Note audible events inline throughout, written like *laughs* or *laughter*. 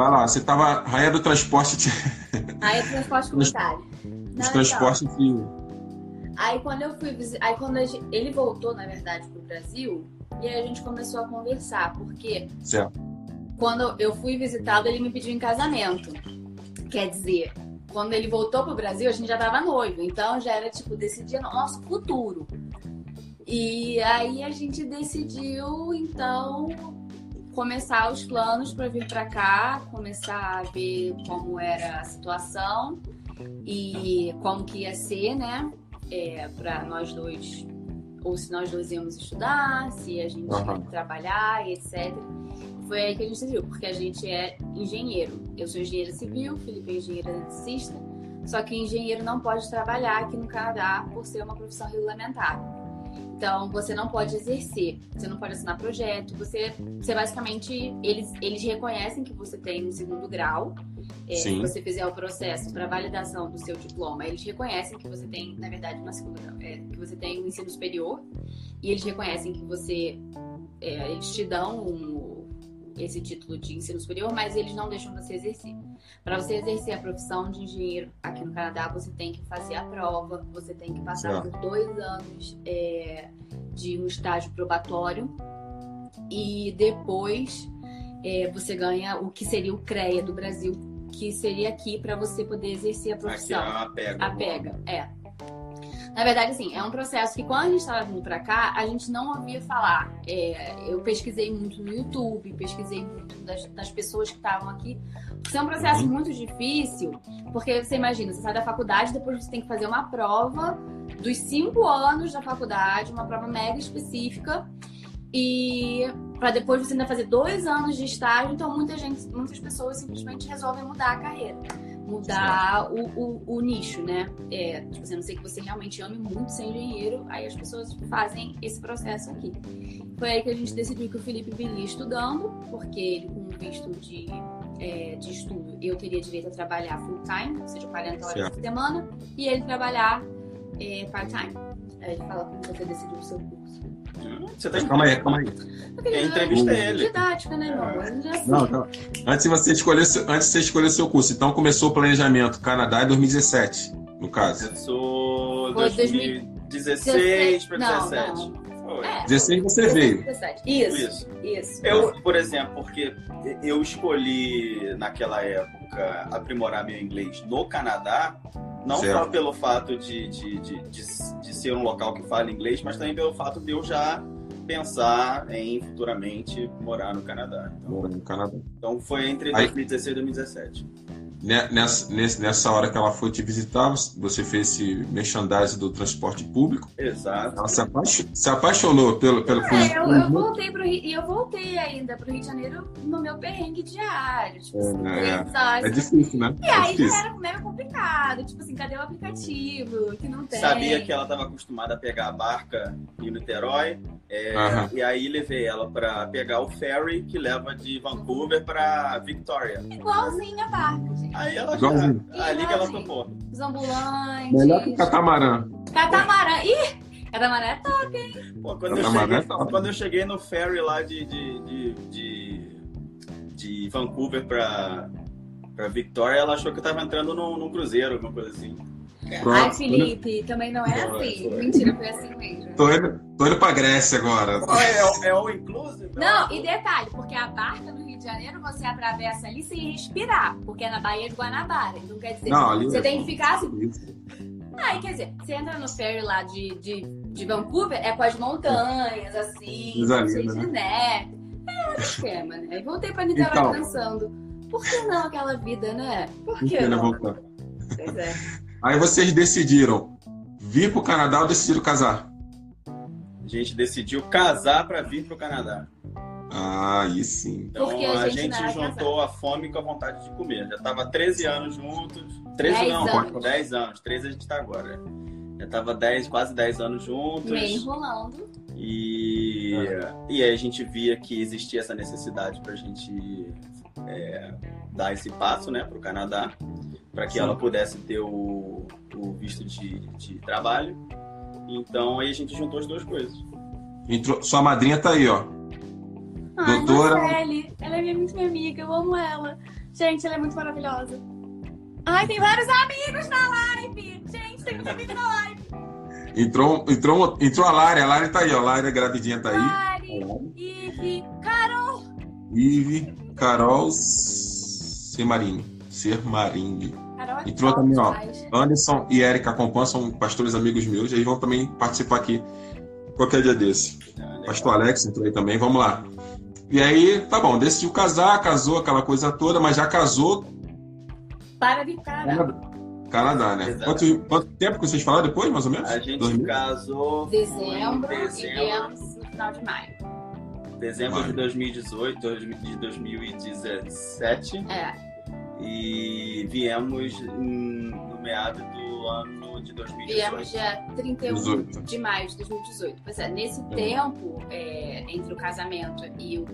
vai lá, você tava rainha do transporte. Rainha do transporte *laughs* comunitário. Os transportes de. Aí quando eu fui aí quando ele voltou, na verdade, pro Brasil, e aí a gente começou a conversar, porque certo. quando eu fui visitá-lo, ele me pediu em casamento. Quer dizer, quando ele voltou pro Brasil, a gente já tava noivo, então já era tipo decidir nosso futuro. E aí a gente decidiu, então, começar os planos para vir para cá, começar a ver como era a situação e como que ia ser, né? É, para nós dois, ou se nós dois íamos estudar, se a gente uhum. ia trabalhar e etc. Foi aí que a gente decidiu, porque a gente é engenheiro. Eu sou engenheira civil, Felipe é engenheiro eletricista, só que engenheiro não pode trabalhar aqui no Canadá por ser uma profissão regulamentada. Então, você não pode exercer, você não pode assinar projeto, você, você basicamente, eles, eles reconhecem que você tem um segundo grau. É, se você fizer o processo para validação do seu diploma, eles reconhecem que você tem, na verdade, uma segunda é, que você tem um ensino superior, e eles reconhecem que você, é, eles te dão um, esse título de ensino superior, mas eles não deixam você exercer. Para você exercer a profissão de engenheiro aqui no Canadá, você tem que fazer a prova, você tem que passar por dois anos é, de um estágio probatório e depois é, você ganha o que seria o CREA do Brasil, que seria aqui para você poder exercer a profissão. Aqui é a pega. A pega, é. Na verdade, assim, é um processo que quando a gente estava vindo para cá, a gente não ouvia falar. É, eu pesquisei muito no YouTube, pesquisei muito das, das pessoas que estavam aqui. Isso é um processo muito difícil, porque você imagina, você sai da faculdade, depois você tem que fazer uma prova dos cinco anos da faculdade, uma prova mega específica, e para depois você ainda fazer dois anos de estágio, então muita gente, muitas pessoas simplesmente resolvem mudar a carreira mudar o, o, o, nicho, né? É, tipo assim, a não ser que você realmente ame muito ser engenheiro, aí as pessoas fazem esse processo aqui. Foi aí que a gente decidiu que o Felipe viria estudando, porque ele, com visto de, é, de estudo, eu teria direito a trabalhar full time, ou seja, 40 horas certo. por semana, e ele trabalhar é, part time. Aí ele fala como você decidiu o seu curso. Você tá calma aí, calma aí. É entrevista ele. Didática, né, irmão? Não, não. Antes de você escolher, antes de você escolher seu curso, então começou o planejamento Canadá em 2017, no caso. Começou 2016 para 2017. Foi. É, 16 você 16, veio. 17. Isso, isso, isso. Eu, por exemplo, porque eu escolhi naquela época aprimorar meu inglês no Canadá, não certo. só pelo fato de, de, de, de, de ser um local que fala inglês, mas também pelo fato de eu já pensar em futuramente morar no Canadá. Então, morar no Canadá. Então foi entre 2016 e 2017. Nessa, nessa hora que ela foi te visitar, você fez esse merchandising do transporte público. Exato. Ela se, apaixonou, se apaixonou pelo, pelo é, eu, eu, voltei pro Rio, e eu voltei ainda pro Rio de Janeiro no meu perrengue diário. Tipo, assim, é, é, é difícil, né? E é aí difícil. já era mega complicado. Tipo assim, cadê o aplicativo? Que não tem. Sabia que ela estava acostumada a pegar a barca em Niterói. É, uhum. E aí levei ela para pegar o ferry que leva de Vancouver para Victoria. Igualzinho a barca, gente. Aí ela já. Ali que ela topou. Os ambulantes. Melhor que catamarã. Catamarã. Ih! Catamarã é top, hein? Pô, quando, eu cheguei, é top. quando eu cheguei no ferry lá de, de, de, de, de Vancouver para pra Victoria, ela achou que eu tava entrando num, num cruzeiro, alguma coisa assim. Ai, Felipe, também não é assim. Mentira, foi assim mesmo. Tô indo, tô indo pra Grécia agora. é, é o inclusive? Não, e detalhe, porque a barca no Rio de Janeiro você atravessa ali sem respirar, porque é na Baía de Guanabara. Então quer dizer, não, você é tem que ficar assim. Aí, quer dizer, você entra no ferry lá de, de, de Vancouver, é com as montanhas, assim, cheio de né? É o esquema, né? E voltei pra Niterói então, pensando, por que não aquela vida, né? Por que não? Pois é. *laughs* Aí vocês decidiram vir pro Canadá ou decidiram casar? A gente decidiu casar para vir pro Canadá. Ah, aí sim. Então Porque a, a gente, gente juntou casar. a fome com a vontade de comer. Já tava 13 anos juntos. 13 10 não, anos. 10 anos. 13 a gente tá agora. Já tava 10, quase 10 anos juntos. Meio enrolando. E, e aí a gente via que existia essa necessidade pra gente é, dar esse passo, né, pro Canadá para que Sim. ela pudesse ter o, o visto de, de, trabalho. Então aí a gente juntou as duas coisas. Entrou, sua madrinha tá aí, ó. Ai, Doutora. Marcele, ela é muito minha amiga, eu amo ela. Gente, ela é muito maravilhosa. Ai, tem vários amigos na live! Gente, tem muitos amigos na live! Entrou, entrou, entrou a Lari, a Lari tá aí, ó. A Lari, a gravidinha tá aí. Lari, Ive, Carol! Ive, Carol Semarini. Sermarini. Carol é Entrou também, ó. demais. Anderson e Erika Compan são pastores amigos meus, e eles vão também participar aqui qualquer dia desse. Pastor Alex entrou aí também, vamos lá. E aí, tá bom, decidiu casar, casou aquela coisa toda, mas já casou Para de cara. Canadá, né? Quanto, quanto tempo que vocês falaram depois, mais ou menos? A gente Dois mil? casou Dezembro, em e dezembro, viemos no final de maio. dezembro de Maio. 2018, dois- de 2017 É, e viemos em- no meado do ano de 2018. viemos dia 31 18. de maio de 2018. Pois é, nesse tempo, é, entre o casamento e o-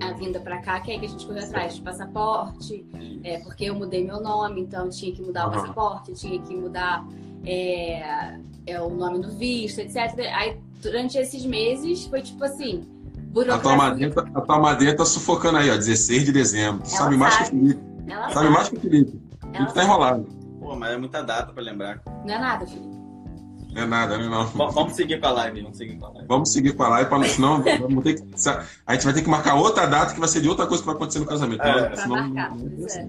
a vinda pra cá, que é aí que a gente correu atrás de passaporte, é, porque eu mudei meu nome, então tinha que mudar o passaporte, tinha que mudar é, é, o nome do visto, etc. Aí, durante esses meses, foi tipo assim, A tua, burocracia. madrinha, tá- a tua madrinha tá sufocando aí, ó. 16 de dezembro. Tu Ela sabe mais que o sabe. Felipe. Ela Sabe sabe, mais que o Felipe. O ela Felipe tá enrolado. Pô, mas é muita data pra lembrar. Não é nada, filho. Não é nada, não é não. Vamos seguir com a live, vamos seguir com a live. Vamos seguir com a live, pra, senão vamos ter que, a gente vai ter que marcar outra data que vai ser de outra coisa que vai acontecer no casamento. É. Então, Pra senão- marcar, pois é.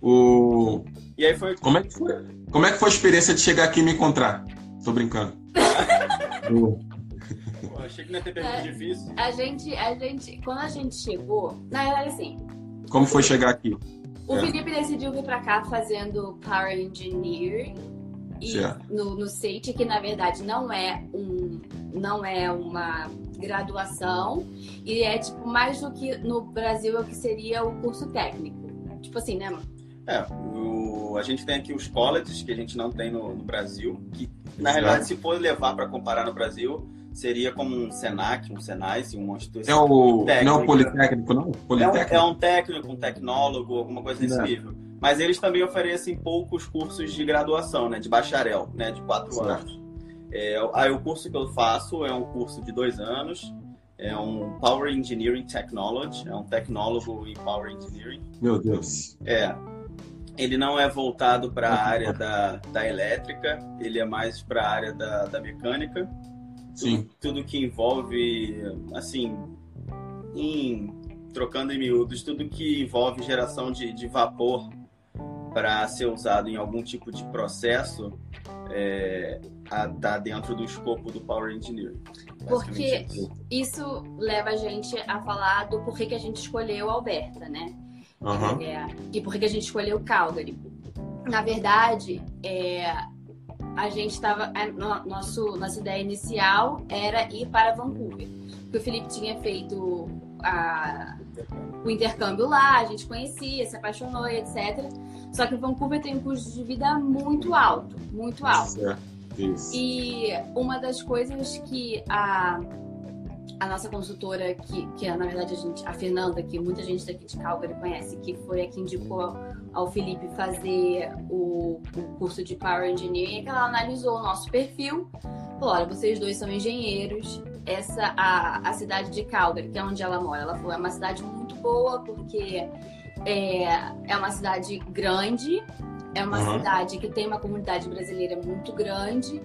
O... E aí foi Como, é que foi, como é que foi a experiência de chegar aqui e me encontrar? Tô brincando. *laughs* O- Pô, achei que não ia ter pergunta É. difícil. A gente, a gente, quando a gente chegou, na verdade, assim, Como foi chegar aqui? O É. Felipe decidiu vir pra cá fazendo Power Engineering e no, no SAIT, que na verdade não é um, não é uma graduação e é tipo mais do que no Brasil é o que seria o curso técnico. Tipo assim, né, mano? É, o- a gente tem aqui os colleges que a gente não tem no, no Brasil, que na Exato. realidade, se for levar para comparar no Brasil, seria como um Senac, um Senai, uma É instituição. o, Técnico. não é o Politécnico, não? É um, Politécnico? é um técnico, um tecnólogo, alguma coisa nesse É. nível. Mas eles também oferecem poucos cursos de graduação, né? De bacharel, né? De quatro Certo. anos. É, aí o curso que eu faço é um curso de dois anos. É um Power Engineering Technology. É um tecnólogo em Power Engineering. Meu Deus. É. Ele não é voltado para a área da, da elétrica, ele é mais para a área da, da mecânica. Sim. Tudo que envolve, assim, em, trocando em miúdos, tudo que envolve geração de, de vapor para ser usado em algum tipo de processo está dentro do escopo do Power Engineering. Porque isso. leva a gente a falar do porquê que a gente escolheu Alberta, né? Aham. É, e por que que a gente escolheu Calgary? Na verdade, é, a gente estava. Nosso, nossa ideia inicial era ir para Vancouver. Porque o Felipe tinha feito a- o intercâmbio lá, a gente conhecia, se apaixonou e etc. Só que Vancouver tem um custo de vida muito alto, muito alto. Isso. E uma das coisas que a, a nossa consultora, que, que é, na verdade a, gente, a Fernanda, que muita gente daqui de Calgary conhece, que foi a que indicou ao Felipe fazer o, o curso de Power Engineering, é que ela analisou o nosso perfil, falou, olha, vocês dois são engenheiros, essa a, a cidade de Calgary, que é onde ela mora, ela falou, é uma cidade muito boa, porque é, é uma cidade grande, é uma Uhum. cidade que tem uma comunidade brasileira muito grande.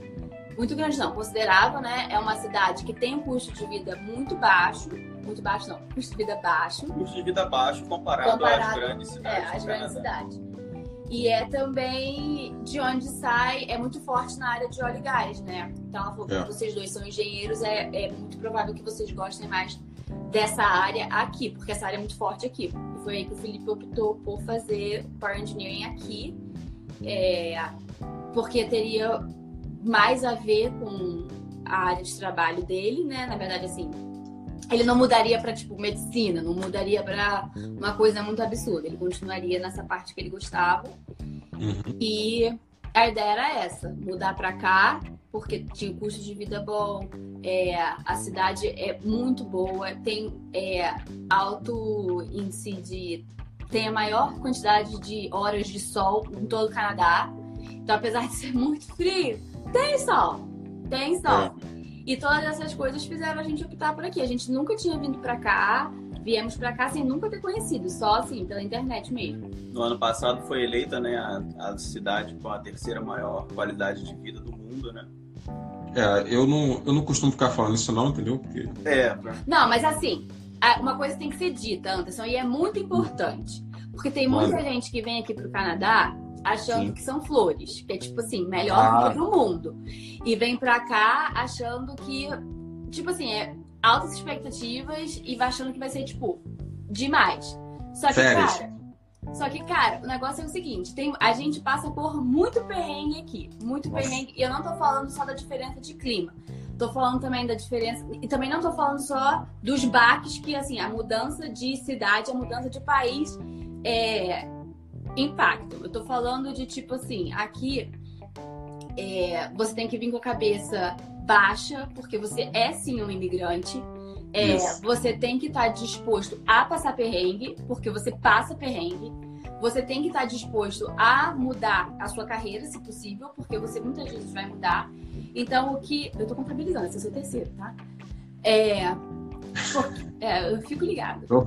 Muito grande não, considerável, né? É uma cidade que tem um custo de vida muito baixo. Muito baixo não, custo de vida baixo. Custo de vida baixo comparado, às Comparado, grandes É, cidades. as do grandes cidades. E é também de onde sai, é muito forte na área de óleo e gás, né? Então ela falou que É. vocês dois são engenheiros, é, é muito provável que vocês gostem mais dessa área aqui, porque essa área é muito forte aqui. E foi aí que o Felipe optou por fazer Power Engineering aqui, é, porque teria mais a ver com a área de trabalho dele, né? Na verdade, assim, ele não mudaria para tipo medicina, não mudaria para uma coisa muito absurda. Ele continuaria nessa parte que ele gostava. Uhum. E a ideia era essa: mudar para cá, porque tinha um custo de vida bom, é, a cidade é muito boa, tem é, alto índice de. tem a maior quantidade de horas de sol em todo o Canadá. Então, apesar de ser muito frio, tem sol. Tem sol. E todas essas coisas fizeram a gente optar por aqui. A gente nunca tinha vindo pra cá. viemos para cá sem nunca ter conhecido, só assim, pela internet mesmo. No ano passado foi eleita, né, a, a cidade com a terceira maior qualidade de vida do mundo, né? É, eu não, eu não costumo ficar falando isso não, entendeu? Porque... É. Não, mas assim, uma coisa tem que ser dita, Anderson, e é muito importante. Porque tem muita Olha. gente que vem aqui pro Canadá achando Sim. que são flores, que é tipo assim, melhor ah. do mundo. E vem pra cá achando que, tipo assim, é altas expectativas e vai achando que vai ser, tipo, demais. Só que, Férias. cara. Só que, cara, o negócio é o seguinte: tem, a gente passa por muito perrengue aqui. Muito Nossa. perrengue. E eu não tô falando só da diferença de clima. Tô falando também da diferença. E também não tô falando só dos baques que, assim, a mudança de cidade, a mudança de país é, impacto. Eu tô falando de tipo assim, aqui é, você tem que vir com a cabeça baixa, porque você é sim um imigrante. É, você tem que estar tá disposto a passar perrengue, porque você passa perrengue. Você tem que estar tá disposto a mudar a sua carreira, se possível, porque você muitas vezes vai mudar. Então, o que. Eu tô contabilizando, esse é o seu terceiro, tá? É, *laughs* é, eu fico ligado. Tô,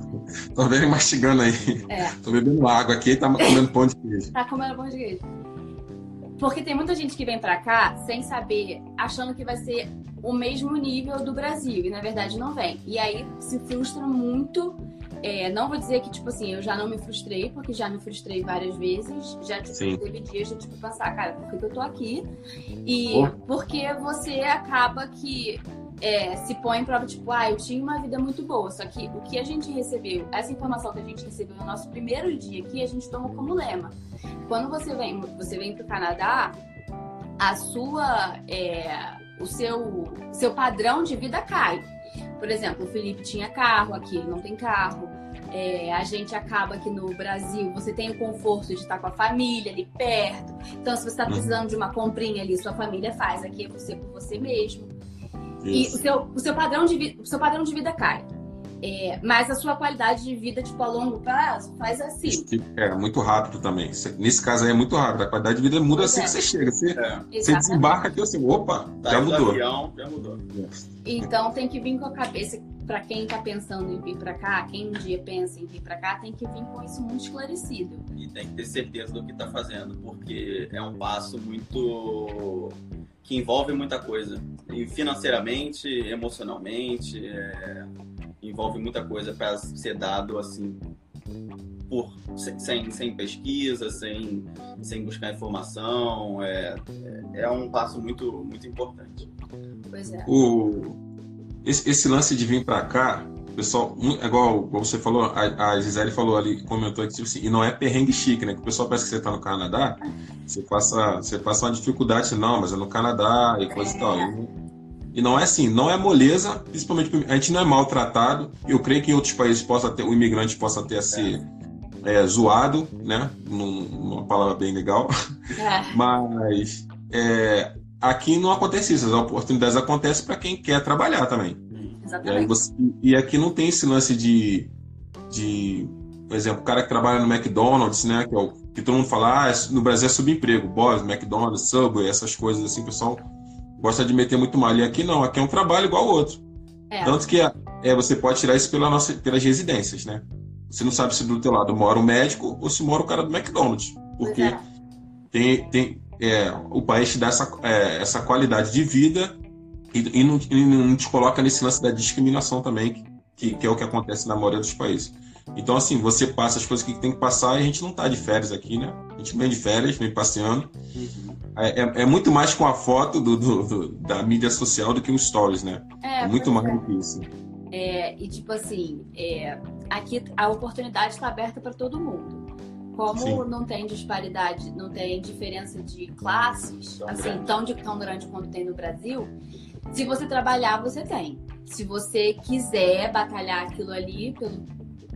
tô vendo mastigando aí. É. Tô bebendo água aqui e tá comendo pão de queijo. tá comendo pão de queijo. Porque tem muita gente que vem pra cá sem saber, achando que vai ser o mesmo nível do Brasil. E na verdade não vem. E aí se frustra muito. É, não vou dizer que, tipo assim, eu já não me frustrei, porque já me frustrei várias vezes. Já tipo, teve dias de tipo, pensar, cara, por que, que eu tô aqui? E oh. porque você acaba que é, se põe em prova, tipo, ah, eu tinha uma vida muito boa. Só que o que a gente recebeu, essa informação que a gente recebeu no nosso primeiro dia aqui, a gente toma como lema. Quando você vem, você vem para o Canadá, a sua, é, o seu, seu padrão de vida cai. Por exemplo, o Felipe tinha carro, aqui ele não tem carro. É, a gente acaba aqui no Brasil, você tem o conforto de estar com a família ali perto. Então, se você está precisando de uma comprinha ali, sua família faz. Aqui é você por você mesmo. E o seu, o, seu padrão de, o seu padrão de vida cai. É, mas a sua qualidade de vida, tipo, a longo prazo, faz assim. É, muito rápido também. Nesse caso aí é muito rápido. A qualidade de vida muda pois assim é. que você chega. Você, é. você desembarca aqui assim, opa, tá já mudou. Avião, já mudou. Então tem que vir com a cabeça, para quem tá pensando em vir para cá, quem um dia pensa em vir para cá, tem que vir com isso muito esclarecido. E tem que ter certeza do que tá fazendo, porque é um passo muito que envolve muita coisa. E financeiramente, emocionalmente, é, envolve muita coisa para ser dado assim por sem, sem pesquisa, sem, sem buscar informação. É, é, é um passo muito, muito importante. Pois é. O, esse, esse lance de vir para cá, pessoal, igual, igual você falou, a, a Gisele falou ali, comentou aqui, tipo assim, e não é perrengue chique, né? Que o pessoal parece que você tá no Canadá, você passa, você passa uma dificuldade, não, mas é no Canadá e coisa e tal. E, não é assim, não é moleza, principalmente a gente não é maltratado. Eu creio que em outros países possa ter, o imigrante possa até ser é, zoado, né? Numa palavra bem legal. É. *laughs* Mas é, aqui não acontece isso, as oportunidades acontecem para quem quer trabalhar também. Exatamente. E, você, e, aqui não tem esse lance de, de, por exemplo, o cara que trabalha no McDonald's, né, que, é o, que todo mundo fala, ah, no Brasil é subemprego, Boss, McDonald's, Subway, essas coisas assim, o pessoal gosta de meter muito mal. E aqui não, aqui é um trabalho igual ao outro. É. Tanto que é, você pode tirar isso pela nossa, pelas residências, né? Você não sabe se do teu lado mora um médico ou se mora o cara do McDonald's. Porque é. tem, tem, é, o país te dá essa, é, essa qualidade de vida e, e, não, e, não, te coloca nesse lance da discriminação também, que, que, é o que acontece na maioria dos países. Então, assim, você passa as coisas que tem que passar e a gente não está de férias aqui, né? A gente vem de férias, vem passeando. Uhum. É, é, é, muito mais com a foto do, do, do, da mídia social do que um stories, né? É, é muito mais do que isso. É, e tipo assim, é, aqui a oportunidade está aberta para todo mundo. Como Sim. não tem disparidade, não tem diferença de classes, tão assim, grande. tão, de, tão grande quanto tem no Brasil, se você trabalhar, você tem. Se você quiser batalhar aquilo ali pelo,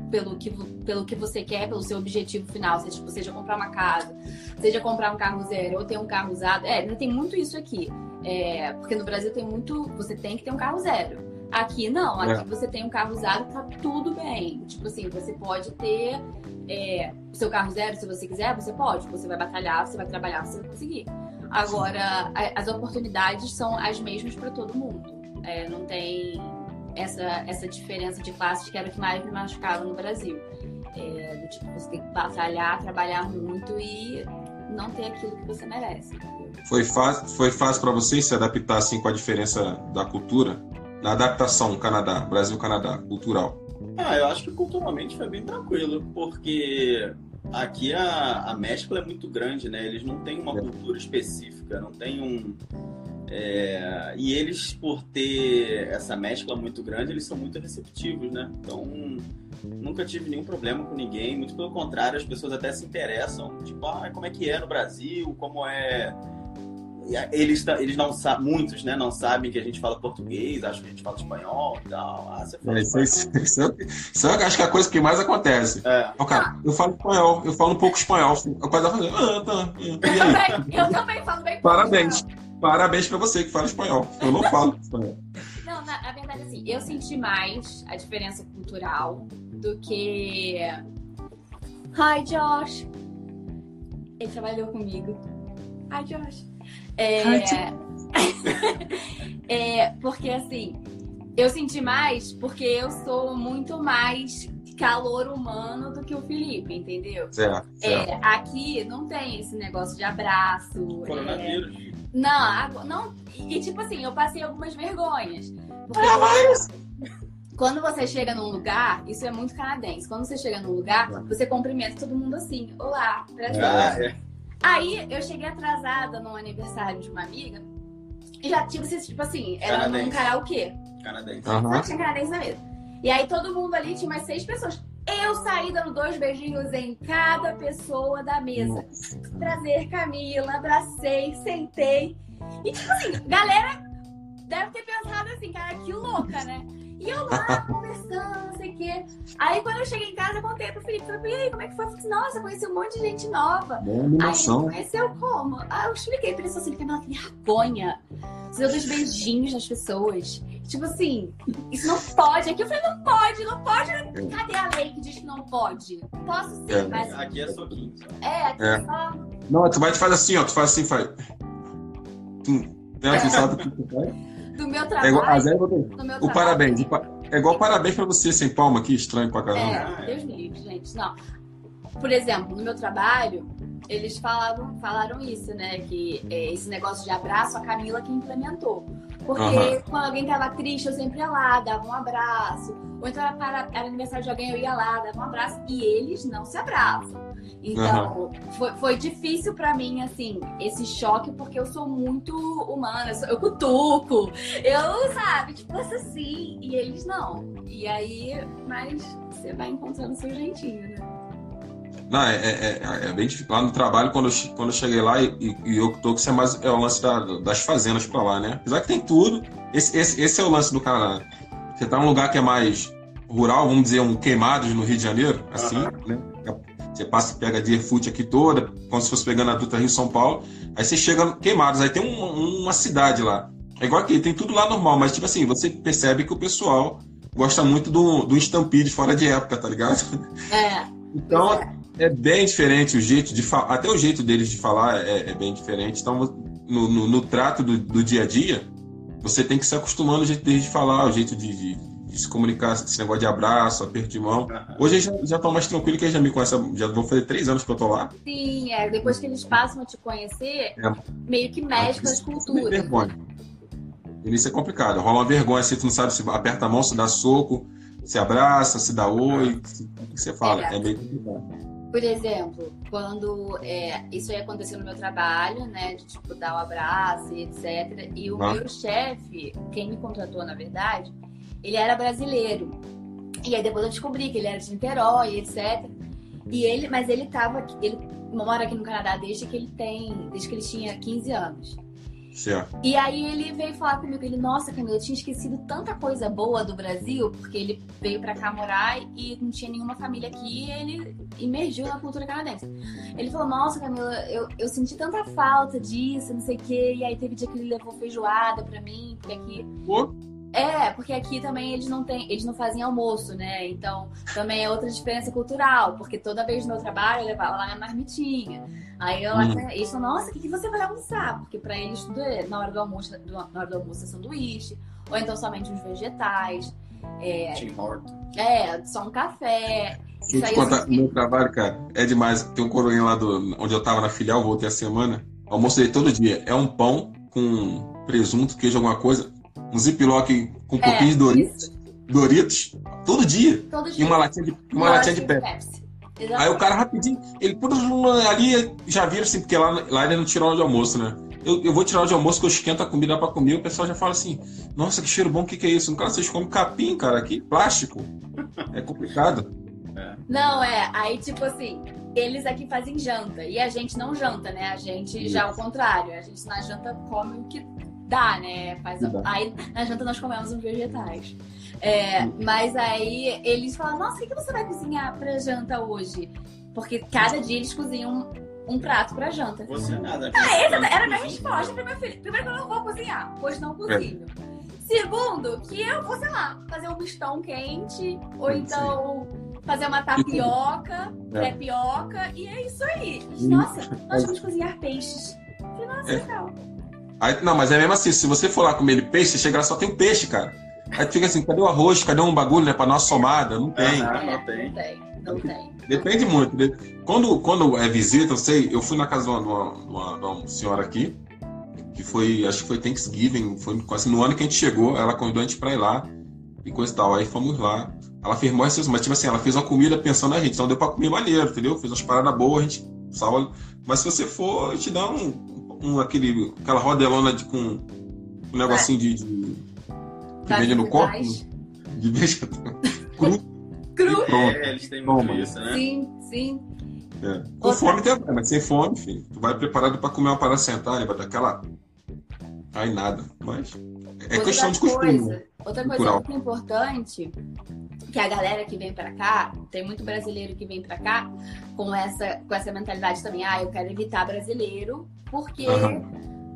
pelo, que, pelo que você quer, pelo seu objetivo final, seja, tipo, seja comprar uma casa, seja comprar um carro zero ou ter um carro usado. É, tem muito isso aqui. É, porque no Brasil tem muito. Você tem que ter um carro zero. Aqui não, aqui é. você tem um carro usado, tá tudo bem. Tipo assim, você pode ter é, seu carro zero se você quiser, você pode. Você vai batalhar, você vai trabalhar, você vai conseguir. Agora, a, as oportunidades são as mesmas para todo mundo. É, não tem. essa, essa diferença de classes que era o que mais me machucava no Brasil. É, do tipo, você tem que batalhar, trabalhar muito e não ter aquilo que você merece. Foi fácil, foi fácil para você se adaptar assim com a diferença da cultura? Na adaptação Canadá, Brasil-Canadá, cultural. Ah, eu acho que culturalmente foi bem tranquilo, porque aqui a, a mescla é muito grande, né? Eles não têm uma é. cultura específica, não tem um. É, e eles, por ter essa mescla muito grande, eles são muito receptivos, né? Então, nunca tive nenhum problema com ninguém, muito pelo contrário, as pessoas até se interessam, tipo, ah, como é que é no Brasil, como é eles, eles não sabem, muitos, né, não sabem que a gente fala português, acham que a gente fala espanhol e tal. Ah, você fala isso, isso, isso, isso, acho que é a coisa que mais acontece. É. Oh, cara, eu falo espanhol, eu falo um pouco espanhol. O pai tá. Ah, tá. Eu também, eu também falo bem Parabéns. Parabéns pra você que fala espanhol. Eu não falo espanhol. Não, na, na verdade, assim, eu senti mais a diferença cultural do que. Hi, Josh. Ele trabalhou comigo. Hi, Josh. É... *laughs* é, porque assim, eu senti mais porque eu sou muito mais calor humano do que o Felipe, entendeu? Certo, certo. É, aqui não tem esse negócio de abraço. Coronavírus. É... Não, não. E tipo assim, eu passei algumas vergonhas. Porque quando você chega num lugar, isso é muito canadense. Quando você chega num lugar, você cumprimenta todo mundo assim: Olá, prazer. Ah, é. Aí eu cheguei atrasada no aniversário de uma amiga e já tinha tipo assim, era canadense. num karaokê. Canadense. Uhum. Só tinha canadense na mesa. E aí todo mundo ali tinha mais seis pessoas. Eu saí dando dois beijinhos em cada pessoa da mesa. Prazer, Camila, abracei, sentei. E tipo assim, galera deve ter pensado assim, cara, que louca, né? E eu lá conversando, não sei o quê. Aí quando eu cheguei em casa, eu contei pro Felipe. Falei, e aí, como é que foi? Eu falei, nossa, conheci um monte de gente nova. Boa aí ele conheceu como? Aí eu expliquei pra ele assim, que vergonha. Você deu dois beijinhos nas pessoas. Tipo assim, isso não pode. Aqui eu falei, não pode, não pode. Cadê a lei que diz que não pode? Posso sim, é. mas. Aqui é soquinho. É, aqui é. é só. Não, tu vai te fazer assim, ó. Tu faz assim, faz. Tu, né, tu sabe o que tu faz? Do meu trabalho. É igual, ah, do meu o trabalho. parabéns. É igual parabéns pra você sem palma aqui, estranho pra caramba. É, Deus me livre, gente. Não. Por exemplo, no meu trabalho, eles falavam, falaram isso, né? Que é, esse negócio de abraço, a Camila que implementou. Porque uhum. quando alguém tava triste, eu sempre ia lá, dava um abraço. Ou então era, para, era aniversário de alguém, eu ia lá, dava um abraço. E eles não se abraçam. Então, uhum. foi, foi difícil para mim, assim, esse choque, porque eu sou muito humana, eu cutuco, eu, sabe, tipo assim, e eles não. E aí, mas você vai encontrando seu jeitinho, né? Não, é, é, é, é, bem difícil. Lá no trabalho, quando eu, quando eu cheguei lá, e, e eu tô que é mais é o lance da, das fazendas pra lá, né? Apesar que tem tudo, esse, esse, esse é o lance do Canadá. Você tá num lugar que é mais rural, vamos dizer, um queimados no Rio de Janeiro, assim, uhum. né? Você passa, pega a Deerfoot aqui toda, como se fosse pegando a Dutra Rio São Paulo. Aí você chega queimados, aí tem um, uma cidade lá. É igual aqui, tem tudo lá normal, mas tipo assim, você percebe que o pessoal gosta muito do, do Stampede fora de época, tá ligado? É. Então, é é bem diferente o jeito de falar, até o jeito deles de falar é, é bem diferente. Então, no, no, no trato do, do, dia a dia, você tem que se acostumando o jeito deles de falar, o jeito de, de, de se comunicar, esse negócio de abraço, aperto de mão. Hoje já, já tô mais tranquilo que eles já me conhecem, já vou fazer três anos que eu tô lá. Sim, é, depois que eles passam a te conhecer, é. meio que mexe com as culturas. Vergonha. Início é complicado, rola uma vergonha, se tu não sabe se aperta a mão, se dá soco, se abraça, se dá oi, o que você fala, é, é meio complicado. Por exemplo, quando é, isso aí aconteceu no meu trabalho, né? De tipo dar um abraço e etc. E o ah. meu chefe, quem me contratou, na verdade, ele era brasileiro. E aí depois eu descobri que ele era de Niterói, etc. E ele, mas ele tava, ele mora aqui no Canadá desde que ele tem, desde que ele tinha 15 anos. Certo. E aí ele veio falar comigo, ele, nossa, Camila, eu tinha esquecido tanta coisa boa do Brasil, porque ele veio para cá morar e não tinha nenhuma família aqui e ele emergiu na cultura canadense. Ele falou, nossa, Camila, eu, eu senti tanta falta disso, não sei o quê, e aí teve dia que ele levou feijoada pra mim, porque aqui... Pô. É, porque aqui também eles não têm, eles não fazem almoço, né? Então também é outra diferença cultural, porque toda vez no meu trabalho eu levava lá minha marmitinha. Aí eu hum. eles falam, nossa, o que, que você vai almoçar? Porque para eles tudo é na hora do almoço, na hora do almoço é sanduíche, ou então somente uns vegetais. É, Tim Horton. é, só um café. Deixa Isso eu te aí, contar, assim, meu trabalho, cara, é demais. Tem um coroinha lá do, onde eu tava na filial, voltei a semana. Almoço dele todo dia. É um pão com presunto, queijo, alguma coisa. Um ziplock com um é, pouquinho de Doritos. Doritos. Todo dia. todo E dia. uma latinha de, uma latinha de Pepsi. Aí o cara rapidinho, ele por ali já viram assim, porque lá, lá ele não tirou de almoço, né? Eu, eu vou tirar de almoço que eu esquento a comida pra comer, o pessoal já fala assim, nossa, que cheiro bom, o que, que é isso? Cara, vocês comem capim, cara, aqui, plástico. É complicado. Não, é, aí tipo assim, eles aqui fazem janta e a gente não janta, né? A gente já ao contrário, a gente na janta come o que dá, né? Faz, Que dá. aí na janta nós comemos os vegetais. É, mas aí eles falam, nossa, o que, que você vai cozinhar pra janta hoje? Porque cada dia eles cozinham um, um prato pra janta. Você nada. Ah, essa era a minha resposta pro meu filho. Primeiro que eu não vou cozinhar, pois não cozinho. Segundo, que eu vou, sei lá, fazer um mistão quente, ou então fazer uma tapioca, É. crepioca, e é isso aí. Sim. Nossa, nós vamos cozinhar peixes. Falei, nossa, É. Aí, não, mas é mesmo assim, se você for lá comer ele peixe, você chega lá só tem o peixe, cara. Aí tu fica assim, cadê o arroz? Cadê um bagulho, né, pra uma somada? Não tem. Ah, não tem. Não tem, não tem. Depende muito. Quando, quando é visita, eu sei, eu fui na casa de uma, de uma- de uma- senhora aqui, que foi, acho que foi Thanksgiving, foi quase no ano que a gente chegou, ela convidou a gente pra ir lá e coisa e tal. Aí fomos lá. Ela fez essas, mas tipo assim, ela fez uma comida pensando na gente, então deu pra comer maneiro, entendeu? Fez umas paradas boas, a gente salva. Mas se você for, a gente dá um, um aquele, aquela rodelona de, com um negocinho de, de- que vende no copo, de vegetal, *laughs* cru Cru. pronto. É, eles têm muito Toma. isso, né? Sim, sim. É. Com Outra- fome tem, mas sem fome, filho. Tu vai preparado pra comer uma parada sentada, vai dar aquela. Aí nada. Mas. É Outra questão de costume. coisa, outra coisa Cultural. muito importante, que a galera que vem pra cá, tem muito brasileiro que vem pra cá com essa, com essa mentalidade também, ah, eu quero evitar brasileiro, porque Aham.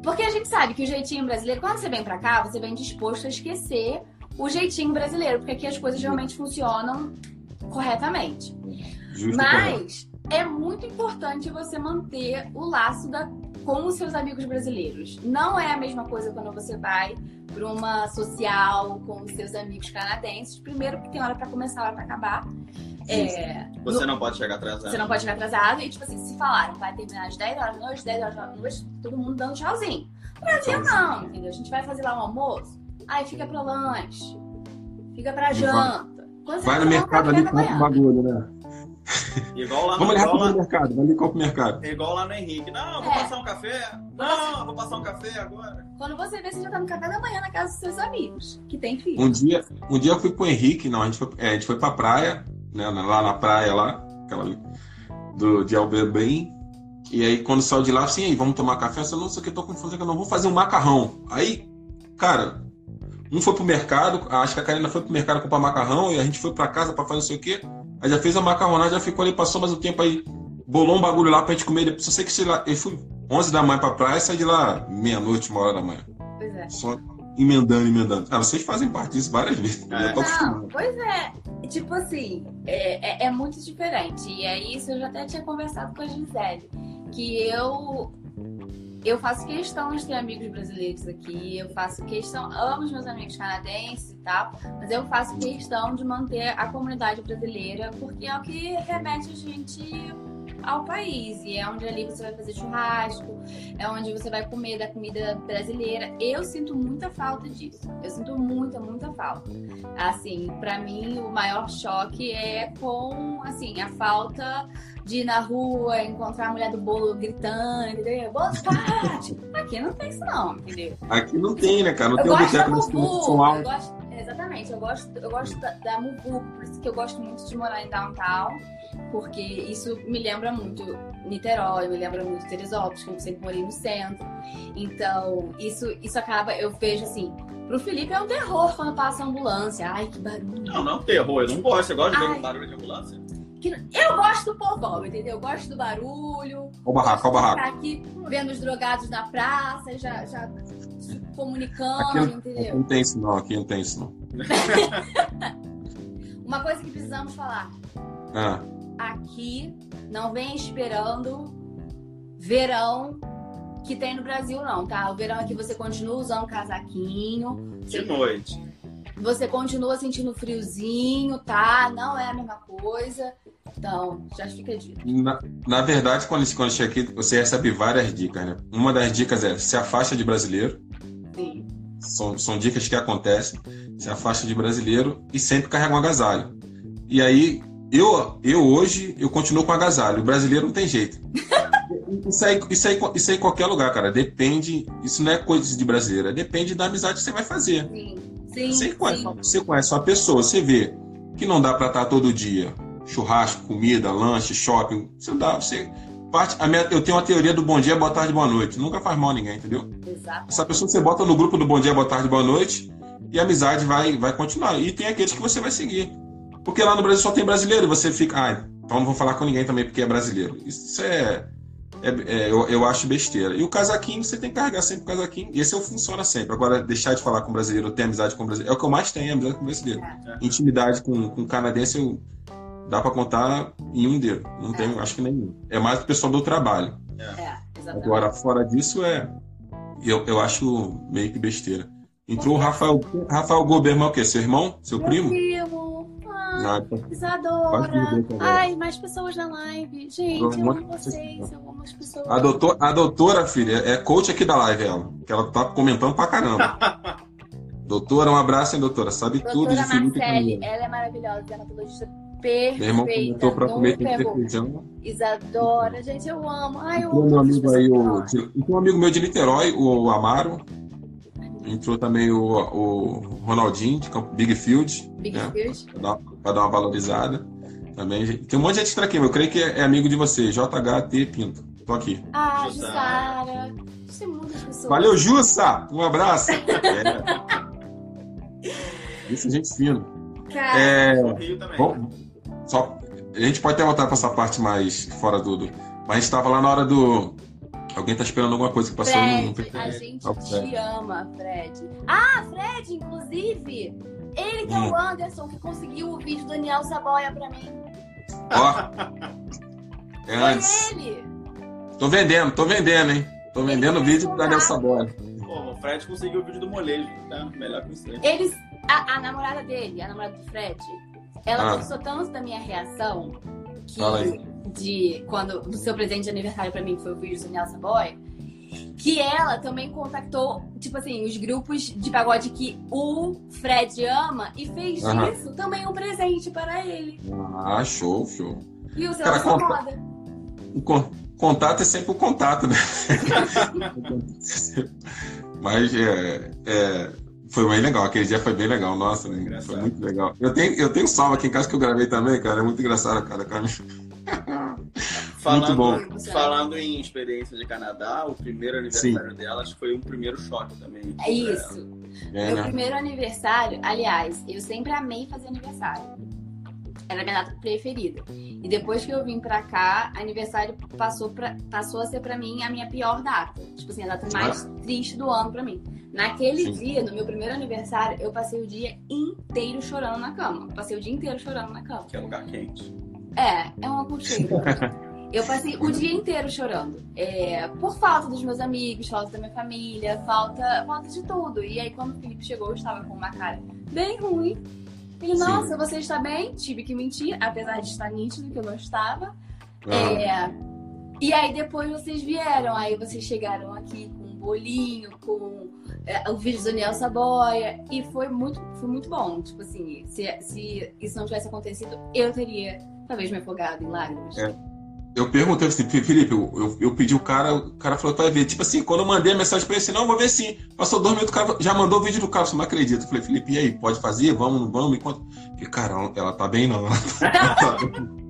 porque a gente sabe que o jeitinho brasileiro, quando você vem pra cá, você vem disposto a esquecer o jeitinho brasileiro, porque aqui as coisas realmente funcionam corretamente. Justo. Mas é muito importante você manter o laço da, com os seus amigos brasileiros. Não é a mesma coisa quando você vai para uma social com os seus amigos canadenses. Primeiro, porque tem hora para começar, hora para acabar. É, Você não pode chegar atrasado. você não pode chegar atrasado. E, tipo assim, se falaram, vai terminar às 10 horas da noite, 10 horas da noite, todo mundo dando tchauzinho. No Brasil, não, entendeu? A gente vai fazer lá um almoço, aí fica pro lanche, fica pra janta. Quando você Vai no mercado ali manhã. o bagulho, né? Igual lá, no, Vamos igual, lá, no mercado, vai ali e compra o mercado. igual lá no Henrique. Não, vou É. passar um café. Não, vou passar um café agora. Quando você vê, você já tá no café da manhã na casa dos seus amigos, que tem filho. Um dia, um dia eu fui com o Henrique, não, a gente foi, é, a gente foi pra praia, né, lá na praia lá, aquela ali, do, de Albebrim. E aí, quando saiu de lá, assim, aí, vamos tomar café? Eu falei, não sei o que, tô com fome, eu não vou fazer um macarrão. Aí, cara, um foi pro mercado, acho que a Karina foi pro mercado comprar macarrão, e a gente foi pra casa pra fazer não sei o que. Aí já fez a macarronada, já ficou ali, passou mais um tempo aí, bolou um bagulho lá pra gente comer. Eu sei que sei lá, eu fui 11 da manhã pra praia e saí de lá meia-noite, uma hora da manhã. Pois é. Só emendando, emendando. Ah, vocês fazem parte disso várias vezes. É. Não, pois é. Tipo assim, é, é, é muito diferente. E é isso, eu já até tinha conversado com a Gisele. Que eu. Eu faço questão de ter amigos brasileiros aqui, eu faço questão, amo os meus amigos canadenses e tal, mas eu faço questão de manter a comunidade brasileira, porque é o que remete a gente ao país. E é onde ali você vai fazer churrasco, é onde você vai comer da comida brasileira. Eu sinto muita falta disso. Eu sinto muita, muita falta. Assim, pra mim, o maior choque é com, assim, a falta de ir na rua, encontrar a mulher do bolo gritando, entendeu? Bolo de chocolate! Aqui não tem isso não, entendeu? Aqui não tem, né, cara? Não Eu tem um gosto boteco eu alto. gosto, exatamente, eu gosto, eu gosto da, da Muvuca, por isso que eu gosto muito de morar em downtown, porque isso me lembra muito Niterói, me lembra muito Teresópolis, que eu sempre morei no centro. Então, isso, isso acaba, eu vejo assim, pro Felipe é um terror quando passa a ambulância. Ai, que barulho. Não, não terror. Eu não gosto. Você gosta de ver um barulho de ambulância? Que- Eu gosto do povão, entendeu? Eu gosto do barulho. O barraco, o barraco. Ficar aqui vendo os drogados na praça, já, já se comunicando, Aqui, aqui entendeu? não tem isso não, aqui não tem isso não. *laughs* Uma coisa que precisamos falar. Ah, Aqui não vem esperando verão que tem no Brasil, não, tá? O verão aqui você continua usando casaquinho. De noite. Você continua sentindo friozinho, tá? Não é a mesma coisa. Então, já fica dito. Na, na verdade, quando, quando chega aqui, você recebe várias dicas, né? Uma das dicas é se afasta de brasileiro. Sim. São, são dicas que acontecem. Se afasta de brasileiro e sempre carrega um agasalho. E aí, eu, eu hoje, eu continuo com agasalho. O brasileiro não tem jeito. *laughs* Isso aí, isso, aí, isso aí em qualquer lugar, cara. Depende. Isso não é coisa de brasileiro. É depende da amizade que você vai fazer. Sim. Sim, você, sim. Conhece, você conhece uma pessoa, você vê que não dá para estar todo dia. Churrasco, comida, lanche, shopping. Você dá. Você, parte, a minha, eu tenho uma teoria do bom dia, boa tarde, boa noite. Nunca faz mal a ninguém, entendeu? Exato. Essa pessoa você bota no grupo do bom dia, boa tarde, boa noite. E a amizade vai, vai continuar. E tem aqueles que você vai seguir. Porque lá no Brasil só tem brasileiro. E você fica. Ah, então não vou falar com ninguém também porque é brasileiro. Isso é é, é, eu, eu, acho besteira. E o casaquinho, você tem que carregar sempre o casaquinho. E esse eu funciona sempre. Agora, deixar de falar com o brasileiro, ter amizade com o brasileiro. É o que eu mais tenho, amizade com o brasileiro. É. Intimidade com, com o canadense, eu, dá para contar em um dedo. Não tenho, acho que nenhum. É mais o pessoal do trabalho. É, exatamente. Agora, fora disso, é. Eu, eu acho meio que besteira. Entrou o Rafael, Rafael Goberman, o quê? Seu irmão? Seu Meu primo? primo. Ah, Isadora. Ai, mais pessoas na live. Gente, eu amo vocês. Eu amo as pessoas. A, doutor, a doutora, filha, é coach aqui da live, ela. Que ela tá comentando pra caramba. *laughs* doutora, um abraço, hein, doutora? Sabe doutora tudo de Felipe Marcele, ela é maravilhosa, dermatologista perfeita. Meu irmão comentou pra comer feijão. Isadora, gente, eu amo. Ai, eu amo. Um amigo aí, o, um amigo meu de Niterói, o Amaro. Entrou também o, o Ronaldinho, de Big Field. Big né? Field. Pra dar, uma valorizada. Também. Tem um monte de gente que aqui, eu creio que é amigo de você, JHT Pinto. Tô aqui. Ah, Jussara. Tem muitas pessoas. Valeu, Jussa! Um abraço. é. Isso, gente fino. Cara, é... Bom, só... A gente pode até voltar para essa parte mais fora do. do... Mas a gente estava lá na hora do Alguém tá esperando alguma coisa que passou Fred, A gente oh, te ama, Fred. Ah, Fred, inclusive, ele que hum. é o hum. Anderson que conseguiu o vídeo do Daniel Saboia pra mim. Ó. é antes. ele. Tô vendendo, tô vendendo, hein? Tô vendendo o vídeo do Daniel Saboia. Pô, o Fred conseguiu o vídeo do molejo, tá? Melhor que você. Eles. A, a namorada dele, a namorada do Fred, ela ah. gostou tanto da minha reação que. Fala aí de quando do seu presente de aniversário para mim, que foi o vídeo do Nelson Boy, que ela também contactou, tipo assim, os grupos de pagode que o Fred ama e fez uhum. disso também um presente para ele. Ah, show, show. E o seu Cara, conta... o contato é sempre o contato, né? *laughs* Mas é, é, foi bem legal, aquele dia foi bem legal, nossa, né? foi muito legal. Eu tenho, eu tenho salva aqui em casa que eu gravei também, cara, é muito engraçado, cara. cara. *laughs* Falando, Muito bom. falando em experiência de Canadá, o primeiro aniversário Sim. dela acho que foi um primeiro choque também. É isso. É, Meu né? primeiro aniversário, aliás, eu sempre amei fazer aniversário. Era a minha data preferida. E depois que eu vim pra cá, aniversário passou, pra, passou a ser pra mim a minha pior data. Tipo assim, a data mais ah. triste do ano pra mim. Naquele Sim. dia, no meu primeiro aniversário, eu passei o dia inteiro chorando na cama. Passei o dia inteiro chorando na cama. Que é lugar quente. É, é um aconchego. *laughs* Eu passei o dia inteiro chorando. É, por falta dos meus amigos, falta da minha família, falta, falta de tudo. E aí, quando o Felipe chegou, eu estava com uma cara bem ruim. Ele, nossa, Sim. você está bem? Tive que mentir, apesar de estar nítido que eu não estava. Uhum. É, e aí, depois vocês vieram. Aí, vocês chegaram aqui com um bolinho, com é, o vídeo do Daniel Saboia. E foi muito, foi muito bom. Tipo assim, se, se isso não tivesse acontecido, eu teria talvez me afogado em lágrimas. É. Eu perguntei assim, Felipe, eu, eu, eu, pedi o cara, o cara falou que vai ver. Tipo assim, quando eu mandei a mensagem pra ele assim, não, vou ver sim. Passou dois minutos, o cara já mandou o vídeo do carro, você não acredita. Eu falei, Felipe, e aí, pode fazer? Vamos, não vamos? Me conta. E, cara, ela tá bem, não. *laughs*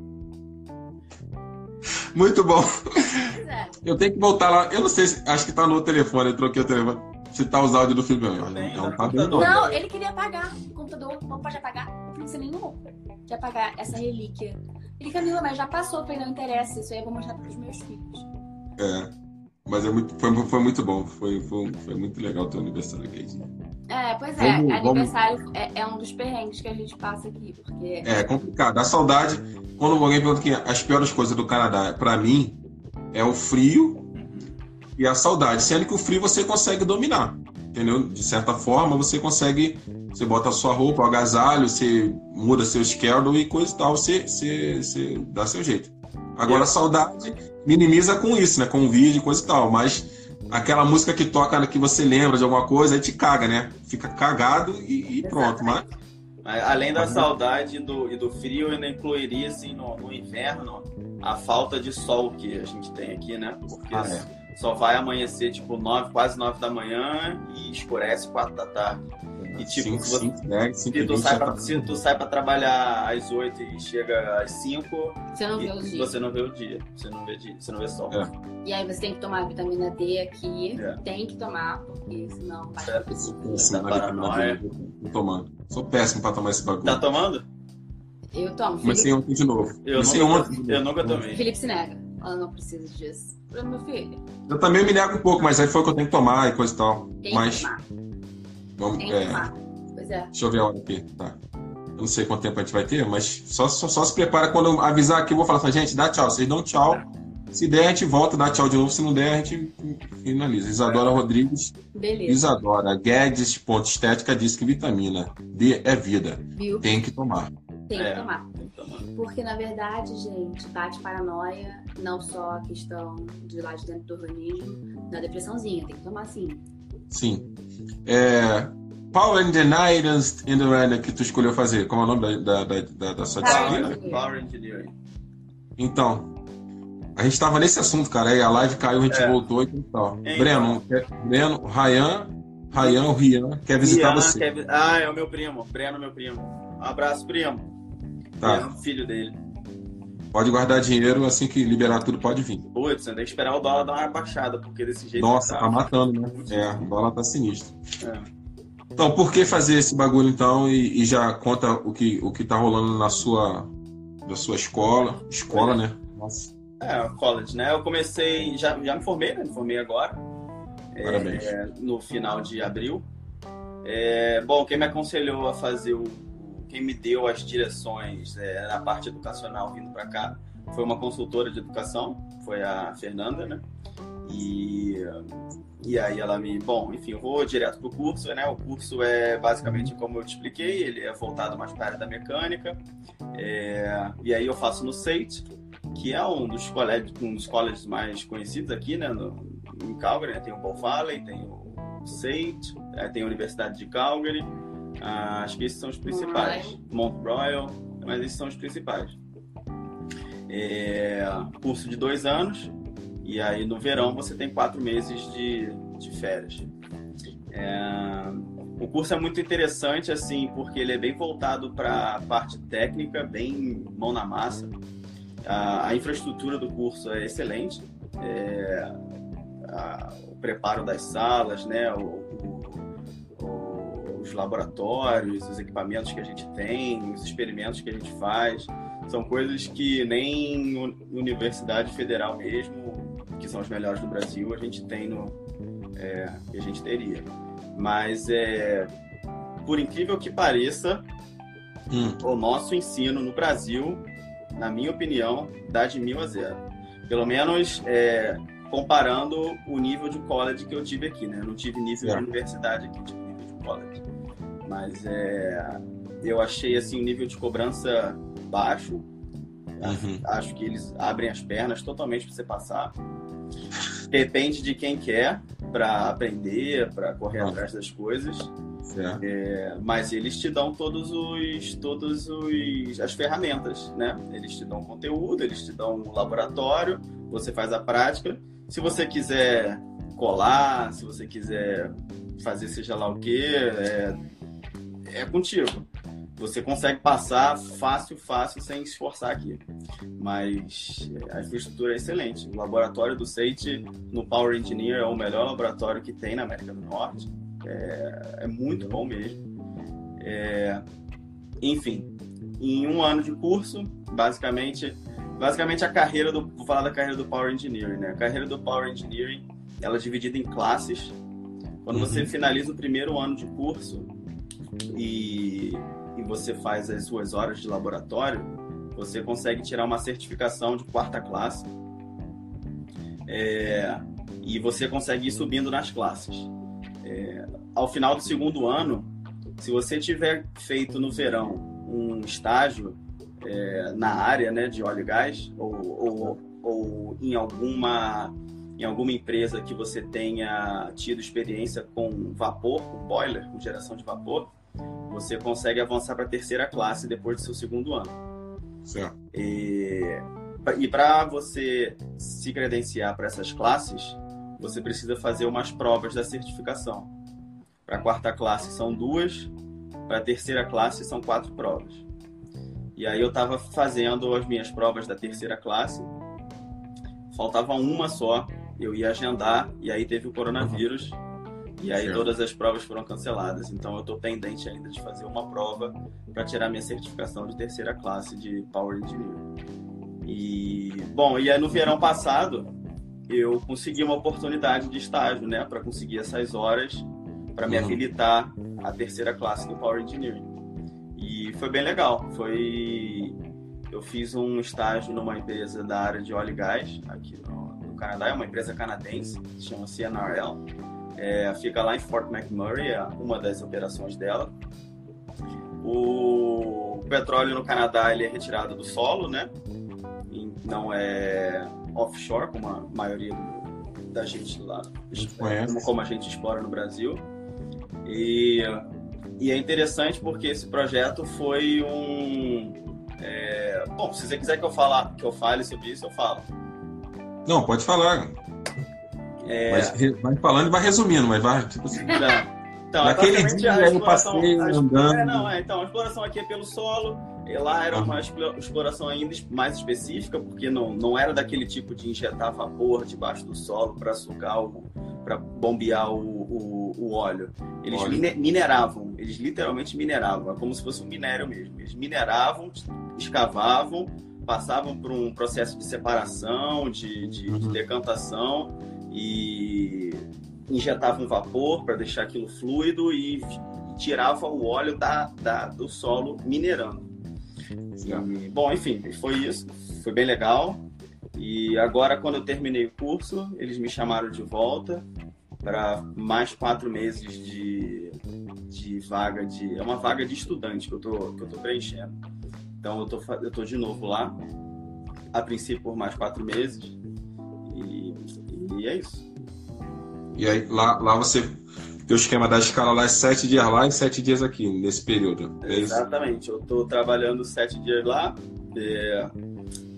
Muito bom. É. Eu tenho que voltar lá. Eu não sei se. Acho que tá no telefone, eu troquei o telefone. Se tá os áudios do filme. Não, não, tá bem, não. não, ele queria apagar o computador. Não pode apagar. Não precisa nenhum. De apagar essa relíquia. Ele, Camila, mas já passou, falei, não interessa, isso aí eu vou mostrar para os meus filhos. É. Mas é muito, foi, foi muito bom, foi, foi, foi muito legal o teu aniversário aqui. É, pois é, vamos, aniversário vamos... É, é, um dos perrengues que a gente passa aqui, porque... É complicado, a saudade, quando alguém pergunta que as piores coisas do Canadá, para mim, é o frio e a saudade, sendo que o frio você consegue dominar, entendeu? De certa forma, você consegue você bota a sua roupa, o agasalho, você muda seu schedule e coisa e tal, você, você, você dá seu jeito. Agora, a saudade minimiza com isso, né? Com vídeo e coisa e tal, mas aquela música que toca que você lembra de alguma coisa, aí te caga, né? Fica cagado e, e pronto. Mas... Além da saudade do, e do frio, eu ainda incluiria assim, no, no, inverno a falta de sol que a gente tem aqui, né? Porque ah, é. Só vai amanhecer tipo 9, quase 9 da manhã e escurece 4 da tarde. E tipo, cinco, se, você, cinco, dez, cinco, se, tu sai pra, se tu sai pra trabalhar às 8 e chega às 5, você não vê o dia. Você não vê o dia. Você não vê, dia, você não vê sol. É. E aí você tem que tomar vitamina D aqui. É. Tem que tomar, porque senão vai. É. Sim, paranoia. Tô tomando. Sou péssimo pra tomar esse bagulho. Tá tomando? Eu tomo. Comecei ontem de novo. Eu, nunca, ontem. eu nunca tomei. Felipe se nega. Ela não precisa disso. Pra meu filho. Eu também me nego um pouco, mas aí foi o que eu tenho que tomar e coisa e tal. Tem mas... que tomar. Vamos, Tem é... tomar. Pois é. Deixa eu ver a hora aqui. Tá. Eu não sei quanto tempo a gente vai ter, mas só, só, só se prepara quando eu avisar aqui. Eu vou falar assim, gente, dá tchau. Vocês dão tchau. Se der, a gente volta, dá tchau de novo. Se não der, a gente finaliza. Isadora. Rodrigues. Beleza. Isadora Guedes, ponto estética, diz que vitamina D é vida. Viu? Tem que tomar. Tem que, é, tomar. tem que tomar. Porque, na verdade, gente, bate paranoia, não só a questão de lá de dentro do organismo, da depressãozinha. Tem que tomar sim. Sim. É, Power Engineering in que tu escolheu fazer. Como é o nome da, da, da, da sua disciplina? Power Engineering. Então, a gente estava nesse assunto, cara. Aí a live caiu, a gente é. voltou e tal. Então. Breno, Breno, Ryan, Ryan, o Rian, quer visitar Rian, você. Quer... Ah, é o meu primo. Breno, meu primo. Um abraço, primo. Tá. Rian, filho dele. Pode guardar dinheiro, assim que liberar tudo, pode vir. Putz, tem que esperar o dólar dar uma baixada, porque desse jeito. Nossa, tá, tá matando, né? É, o dólar tá sinistro. É. Então, por que fazer esse bagulho então e, e, já conta o que, o que tá rolando na sua, na sua escola? Escola, é. né? Nossa. É, college, né? Eu comecei, já, já me formei, né? Me formei agora. Parabéns. É, no final de abril. É, bom, quem me aconselhou a fazer o. Quem me deu as direções é, na parte educacional vindo para cá foi uma consultora de educação, foi a Fernanda, né? E, e aí ela me. Bom, enfim, eu vou direto pro curso, né? O curso é basicamente como eu te expliquei, ele é voltado mais para a área da mecânica. É, e aí eu faço no SEIT, que é um dos colégios, um dos colégios mais conhecidos aqui, né? No, em Calgary, né? Tem o Bow Valley, tem o SEIT, é, tem a Universidade de Calgary. Ah, acho que esses são os principais. Mount Royal, mas esses são os principais. É, curso de dois anos, e aí no verão você tem quatro meses de, de férias. É, o curso é muito interessante, assim, porque ele é bem voltado para a parte técnica, bem mão na massa. A, a infraestrutura do curso é excelente. É, a, o preparo das salas, né, o, o, os laboratórios, os equipamentos que a gente tem, os experimentos que a gente faz, são coisas que nem universidade federal mesmo que são os melhores do Brasil, a gente tem no. É, a gente teria. Mas, é, por incrível que pareça, hum. o nosso ensino no Brasil, na minha opinião, dá de mil a zero. Pelo menos é, comparando o nível de college que eu tive aqui, né? Eu não tive nível é. de universidade aqui, tive nível de college. Mas é, eu achei assim o nível de cobrança baixo. Uhum. Acho que eles abrem as pernas totalmente para você passar. Depende de quem quer para aprender, para correr ah. atrás das coisas. É, mas eles te dão todos os, todos os as ferramentas, né? Eles te dão conteúdo, eles te dão um laboratório, você faz a prática. Se você quiser colar, se você quiser fazer seja lá o que, é, é contigo você consegue passar fácil, fácil, sem esforçar aqui. Mas é, a infraestrutura é excelente. O laboratório do SEIT no Power Engineer é o melhor laboratório que tem na América do Norte. É, é muito bom mesmo. É, enfim, em um ano de curso, basicamente, basicamente a carreira do, vou falar da carreira do Power Engineering, né? A carreira do Power Engineering, ela é dividida em classes. Quando uhum. você finaliza o primeiro ano de curso e e você faz as suas horas de laboratório, você consegue tirar uma certificação de quarta classe é, e você consegue ir subindo nas classes. É, ao final do segundo ano, Se você tiver feito no verão um estágio é, na área né, de óleo e gás, ou, ou, ou em alguma em alguma empresa que você tenha tido experiência com vapor, com boiler, com geração de vapor, você consegue avançar para a terceira classe depois do seu segundo ano. Certo. E, e para você se credenciar para essas classes, você precisa fazer umas provas da certificação. Para a quarta classe são duas, para a terceira classe são quatro provas. E aí eu estava fazendo as minhas provas da terceira classe, faltava uma só, eu ia agendar, e aí teve o coronavírus. Uhum e aí todas as provas foram canceladas. Então eu estou pendente ainda de fazer uma prova para tirar minha certificação de terceira classe de Power Engineer. E bom, e aí no verão passado eu consegui uma oportunidade de estágio, né, para conseguir essas horas para me uhum. habilitar à terceira classe do Power Engineering. E foi bem legal. Foi eu fiz um estágio numa empresa da área de óleo e gás aqui no, no Canadá, é uma empresa canadense, chama-se NRL é, fica lá em Fort McMurray, é uma das operações dela. O petróleo no Canadá ele é retirado do solo, né? Não é offshore, como a maioria da gente lá, como, como a gente explora no Brasil. E, e é interessante porque esse projeto foi um. É, bom, se você quiser que eu, falar, que eu fale sobre isso, eu falo. Não, pode falar. É... Mas vai falando e vai resumindo, mas vai, tipo assim. Então, Naquele dia eu passei andando. É, não, é, então, a exploração aqui é pelo solo. E lá era uma exploração ainda mais específica, porque não, não era daquele tipo de injetar vapor debaixo do solo para sugar o. para bombear o, o, o óleo. Eles óleo. mineravam, eles literalmente mineravam, é como se fosse um minério mesmo. Eles mineravam, escavavam, passavam por um processo de separação, de, de, uhum. de decantação e injetava um vapor para deixar aquilo fluido e tirava o óleo da, da do solo minerando. E, bom, enfim, foi isso. Foi bem legal. E agora, quando eu terminei o curso, eles me chamaram de volta para mais quatro meses de, de vaga de. É uma vaga de estudante que eu tô, que eu tô preenchendo. Então eu tô, eu tô de novo lá, a princípio por mais quatro meses. E é isso. E aí lá, lá você tem o esquema da escala lá é sete dias lá e sete dias aqui, nesse período. É Exatamente. Eu estou trabalhando sete dias lá. É,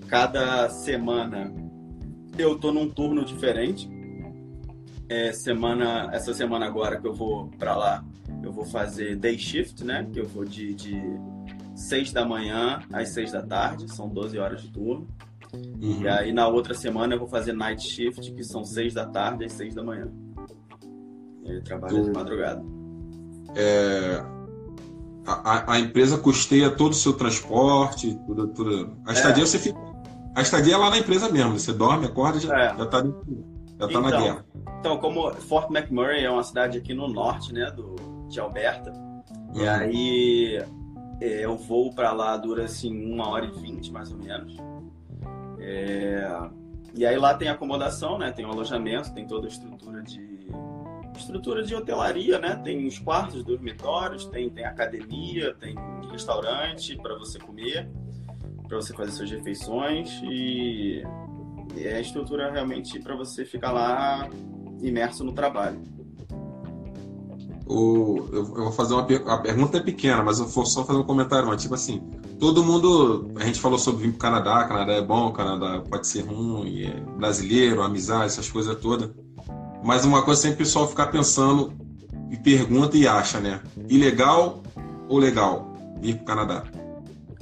cada semana eu estou num turno diferente. É, semana, essa semana agora que eu vou para lá, eu vou fazer day shift, né? Que eu vou de, de 6 da manhã às 6 da tarde, são 12 horas de turno. Uhum. E aí na outra semana eu vou fazer night shift, que são seis da tarde às seis da manhã. Ele trabalha tu... de madrugada. É... A, a, empresa custeia todo o seu transporte, tudo, tudo. A estadia é. você fica. A estadia é lá na empresa mesmo. Você dorme, acorda já, é. já tá, já tá então, na guerra. Então, como Fort McMurray é uma cidade aqui no norte, né, do, de Alberta, uhum. e aí é, eu vou para lá dura assim uma hora e vinte mais ou menos. É... E aí lá tem acomodação, né? Tem o alojamento, tem toda a estrutura de estrutura de hotelaria, né? Tem os quartos, dormitórios, tem, tem academia, tem restaurante para você comer, para você fazer suas refeições e é a estrutura realmente para você ficar lá imerso no trabalho. O, eu, eu vou fazer uma a pergunta é pequena, mas eu vou só fazer um comentário, mas tipo assim, todo mundo. A gente falou sobre vir pro Canadá, Canadá é bom, Canadá pode ser ruim, é brasileiro, amizade, essas coisas todas. Mas uma coisa sempre o pessoal ficar pensando e pergunta e acha, né? Ilegal ou legal vir pro Canadá?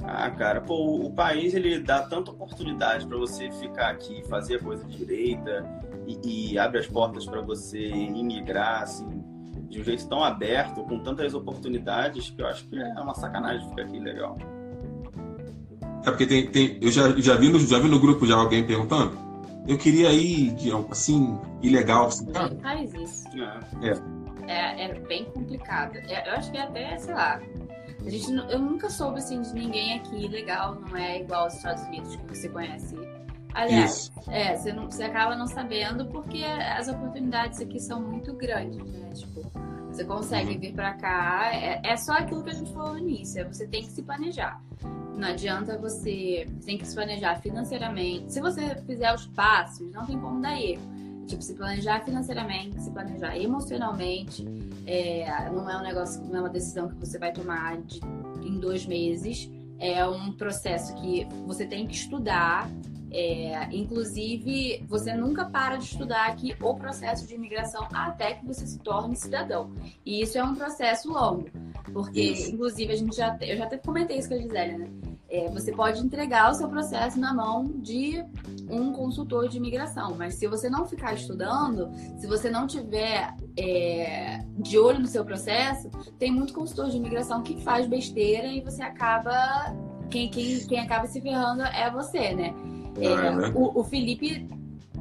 Ah, cara, pô, o país ele dá tanta oportunidade para você ficar aqui, fazer a coisa direita e, e abre as portas para você imigrar, assim, de um jeito tão aberto, com tantas oportunidades, que eu acho que é uma sacanagem ficar aqui legal. É porque tem, tem eu já, já, vi no, já vi no grupo já alguém perguntando. Eu queria ir de assim, ilegal. Assim, Ninguém faz isso. É. É, é bem complicado. É, eu acho que é até, sei lá. A gente, eu nunca soube assim, de ninguém aqui legal, não é igual aos Estados Unidos que você conhece. Aliás, é, você, não, você acaba não sabendo porque as oportunidades aqui são muito grandes, né? Tipo, Você consegue uhum. vir para cá. É, é, só aquilo que a gente falou no início. É você tem que se planejar. Não adianta você. Você tem que se planejar financeiramente. Se você fizer os passos, não tem como dar erro. Tipo, se planejar financeiramente, se planejar emocionalmente. É, não é um negócio, não é uma decisão que você vai tomar de, em dois meses. É um processo que você tem que estudar, é, inclusive, você nunca para de estudar aqui o processo de imigração até que você se torne cidadão. E isso é um processo longo, porque, isso. inclusive, a gente já, eu já até comentei isso com a Gisele, né? É, você pode entregar o seu processo na mão de um consultor de imigração, mas se você não ficar estudando, se você não tiver é, de olho no seu processo, tem muito consultor de imigração que faz besteira e você acaba. Quem, quem, quem acaba se ferrando é você, né? É, é, né? o, o Felipe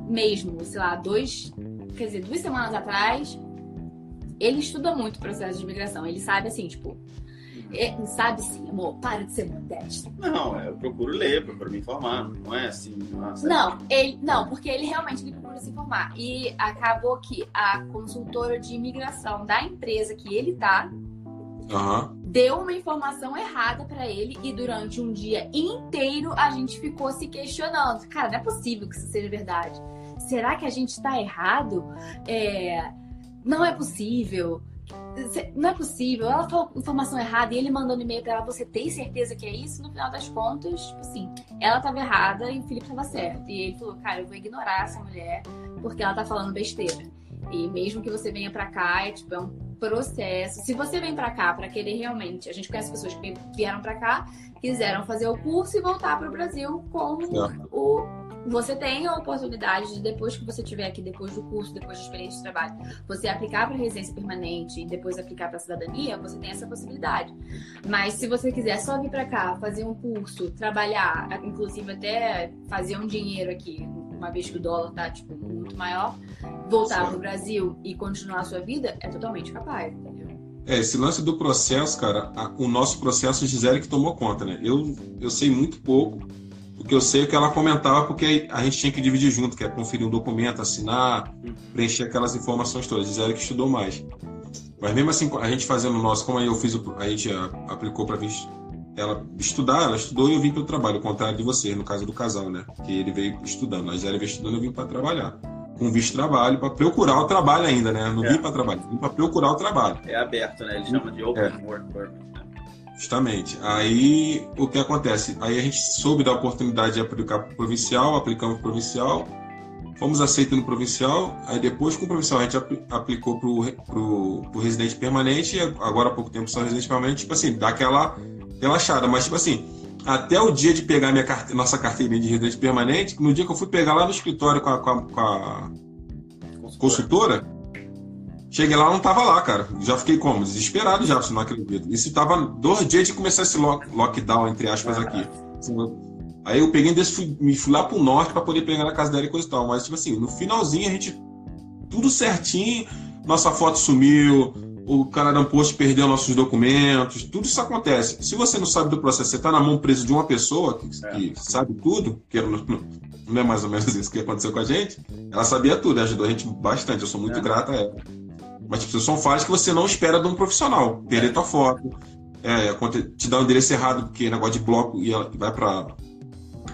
mesmo, sei lá, dois, quer dizer, duas semanas atrás, ele estuda muito o processo de imigração. Ele sabe assim, tipo, é, sabe sim, amor, para de ser modesto. Não, eu procuro ler, procuro me informar. Não é assim. Nossa, não, ele, não, porque ele realmente ele procura se informar. E acabou que a consultora de imigração da empresa que ele tá uhum. Deu uma informação errada para ele e durante um dia inteiro a gente ficou se questionando. Cara, não é possível que isso seja verdade. Será que a gente está errado? É... Não é possível. Não é possível. Ela falou informação errada e ele mandou no e-mail para ela: Você tem certeza que é isso? No final das contas, tipo assim, ela estava errada e o Felipe estava certo. E ele falou: Cara, eu vou ignorar essa mulher porque ela tá falando besteira. E mesmo que você venha para cá, é tipo, é um processo. Se você vem para cá para querer realmente, a gente conhece pessoas que vieram para cá, quiseram fazer o curso e voltar para o Brasil como o você tem a oportunidade de depois que você tiver aqui, depois do curso, depois da experiência de trabalho, você aplicar para residência permanente e depois aplicar para cidadania, você tem essa possibilidade. Mas se você quiser só vir para cá, fazer um curso, trabalhar, inclusive até fazer um dinheiro aqui, uma vez que o dólar tá tipo muito maior, voltar para o Brasil e continuar a sua vida, é totalmente capaz, entendeu? É, esse lance do processo, cara, a, o nosso processo Gisele que tomou conta, né? Eu, eu sei muito pouco, o que eu sei é que ela comentava porque a gente tinha que dividir junto, que é conferir um documento, assinar, preencher aquelas informações todas. Gisele que estudou mais. Mas mesmo assim, a gente fazendo o nosso, como aí eu fiz, a gente aplicou para vir ela estudar, ela estudou e eu vim para o trabalho, ao contrário de você, no caso do casal, né? Que ele veio estudando, a Gisele veio estudando, eu vim para trabalhar com visto de trabalho, para procurar o trabalho ainda, né? Não é. vim para trabalhar, vim para procurar o trabalho. É aberto, né? Ele chama de Open é. Work Permit. Né? Justamente. Aí o que acontece? Aí a gente soube da oportunidade de aplicar para o provincial, aplicamos para o provincial, fomos aceitos no provincial, aí depois com o provincial a gente aplicou para o residente permanente, e agora há pouco tempo só residente permanente, tipo assim, dá aquela relaxada, mas tipo assim, até o dia de pegar minha carte... nossa carteirinha de residente permanente, no dia que eu fui pegar lá no escritório com a, com a, com a consultora, cheguei lá não tava lá, cara. Já fiquei como? Desesperado já, se não acredito. Isso tava dois dias de começar esse lockdown, entre aspas, aqui. Aí eu peguei desse, fui, me fui lá pro norte para poder pegar na casa dela e coisa e tal. Mas, tipo assim, no finalzinho a gente. Tudo certinho, nossa foto sumiu, o Canadá Post perdeu nossos documentos, tudo isso acontece. Se você não sabe do processo, você está na mão presa de uma pessoa que, é. que sabe tudo, que não, não, é mais ou menos isso que aconteceu com a gente, ela sabia tudo, ajudou a gente bastante, eu sou muito é. grata a ela. Mas tipo, são falhas que você não espera de um profissional. Perder é. tua foto, é, te dar um endereço errado, porque negócio de bloco e vai para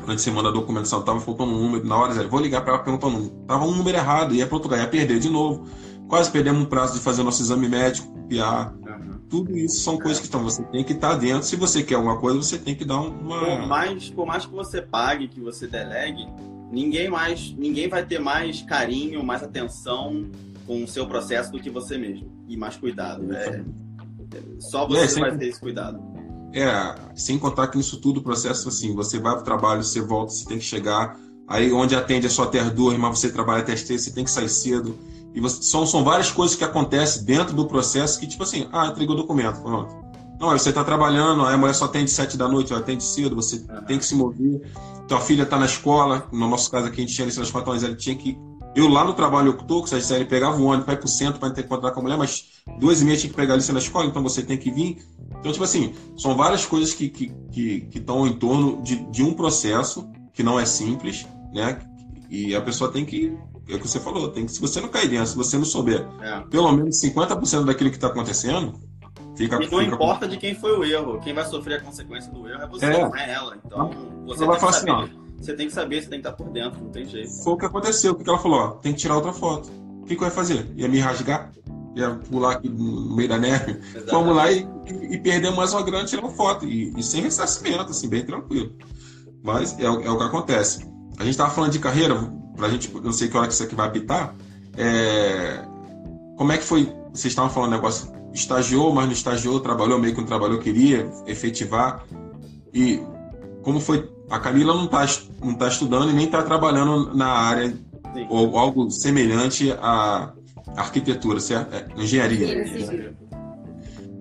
Antes você manda a documentação, tava faltando um número, na hora, vou ligar para ela perguntar um número. Tava um número errado, ia para outro lugar, ia perder de novo quase perdemos um prazo de fazer nosso exame médico. Uhum. Tudo isso são coisas que estão. Você tem que estar dentro. Se você quer alguma coisa, você tem que dar uma. Por mais, por mais que você pague, que você delegue, ninguém mais, ninguém vai ter mais carinho, mais atenção com o seu processo do que você mesmo. E mais cuidado. É, só você é, vai ter esse cuidado. É, sem contar que nisso tudo o processo assim, você vai para o trabalho, você volta, você tem que chegar. Aí onde atende é só até as duas, mas você trabalha até as três, você tem que sair cedo. E você, são, são várias coisas que acontecem dentro do processo que, tipo assim, ah, entregou o documento, pronto. Não, você está trabalhando, a mulher só atende sete da noite, ela atende cedo, você uhum. tem que se mover. Tua filha está na escola, no nosso caso aqui a gente tinha licença quatro anos, ela tinha que. Eu lá no trabalho eu que ele pegava o ônibus para ir pro centro para encontrar com a mulher, mas duas e meia tinha que pegar a licença na escola, então você tem que vir. Então, tipo assim, são várias coisas que estão que, que, que em torno de, de um processo que não é simples, né? E a pessoa tem que é o que você falou, tem que, se você não cair dentro, se você não souber é. pelo menos 50% daquilo que está acontecendo, fica. E não fica importa com... de quem foi o erro, quem vai sofrer a consequência do erro é você, é. não é ela. Então, você vai falar assim, ó, você tem que saber, você tem que estar por dentro, não tem jeito. Foi o que aconteceu, o que ela falou, ó, tem que tirar outra foto. O que, que eu ia fazer? Ia me rasgar? Ia pular aqui no meio da neve? Exatamente. Vamos lá e, e, e perder mais uma grande tirar uma foto. E, e, sem ressarcimento, assim, bem tranquilo. Mas é, é o que acontece. A gente estava falando de carreira, pra gente, não sei que hora que isso aqui vai apitar. É... Como é que foi? Vocês estavam falando negócio, estagiou, mas não estagiou, trabalhou meio que não trabalhou, queria efetivar. E como foi? A Camila não está não tá estudando e nem está trabalhando na área sim. ou algo semelhante à arquitetura, certo? É, engenharia. Sim, sim.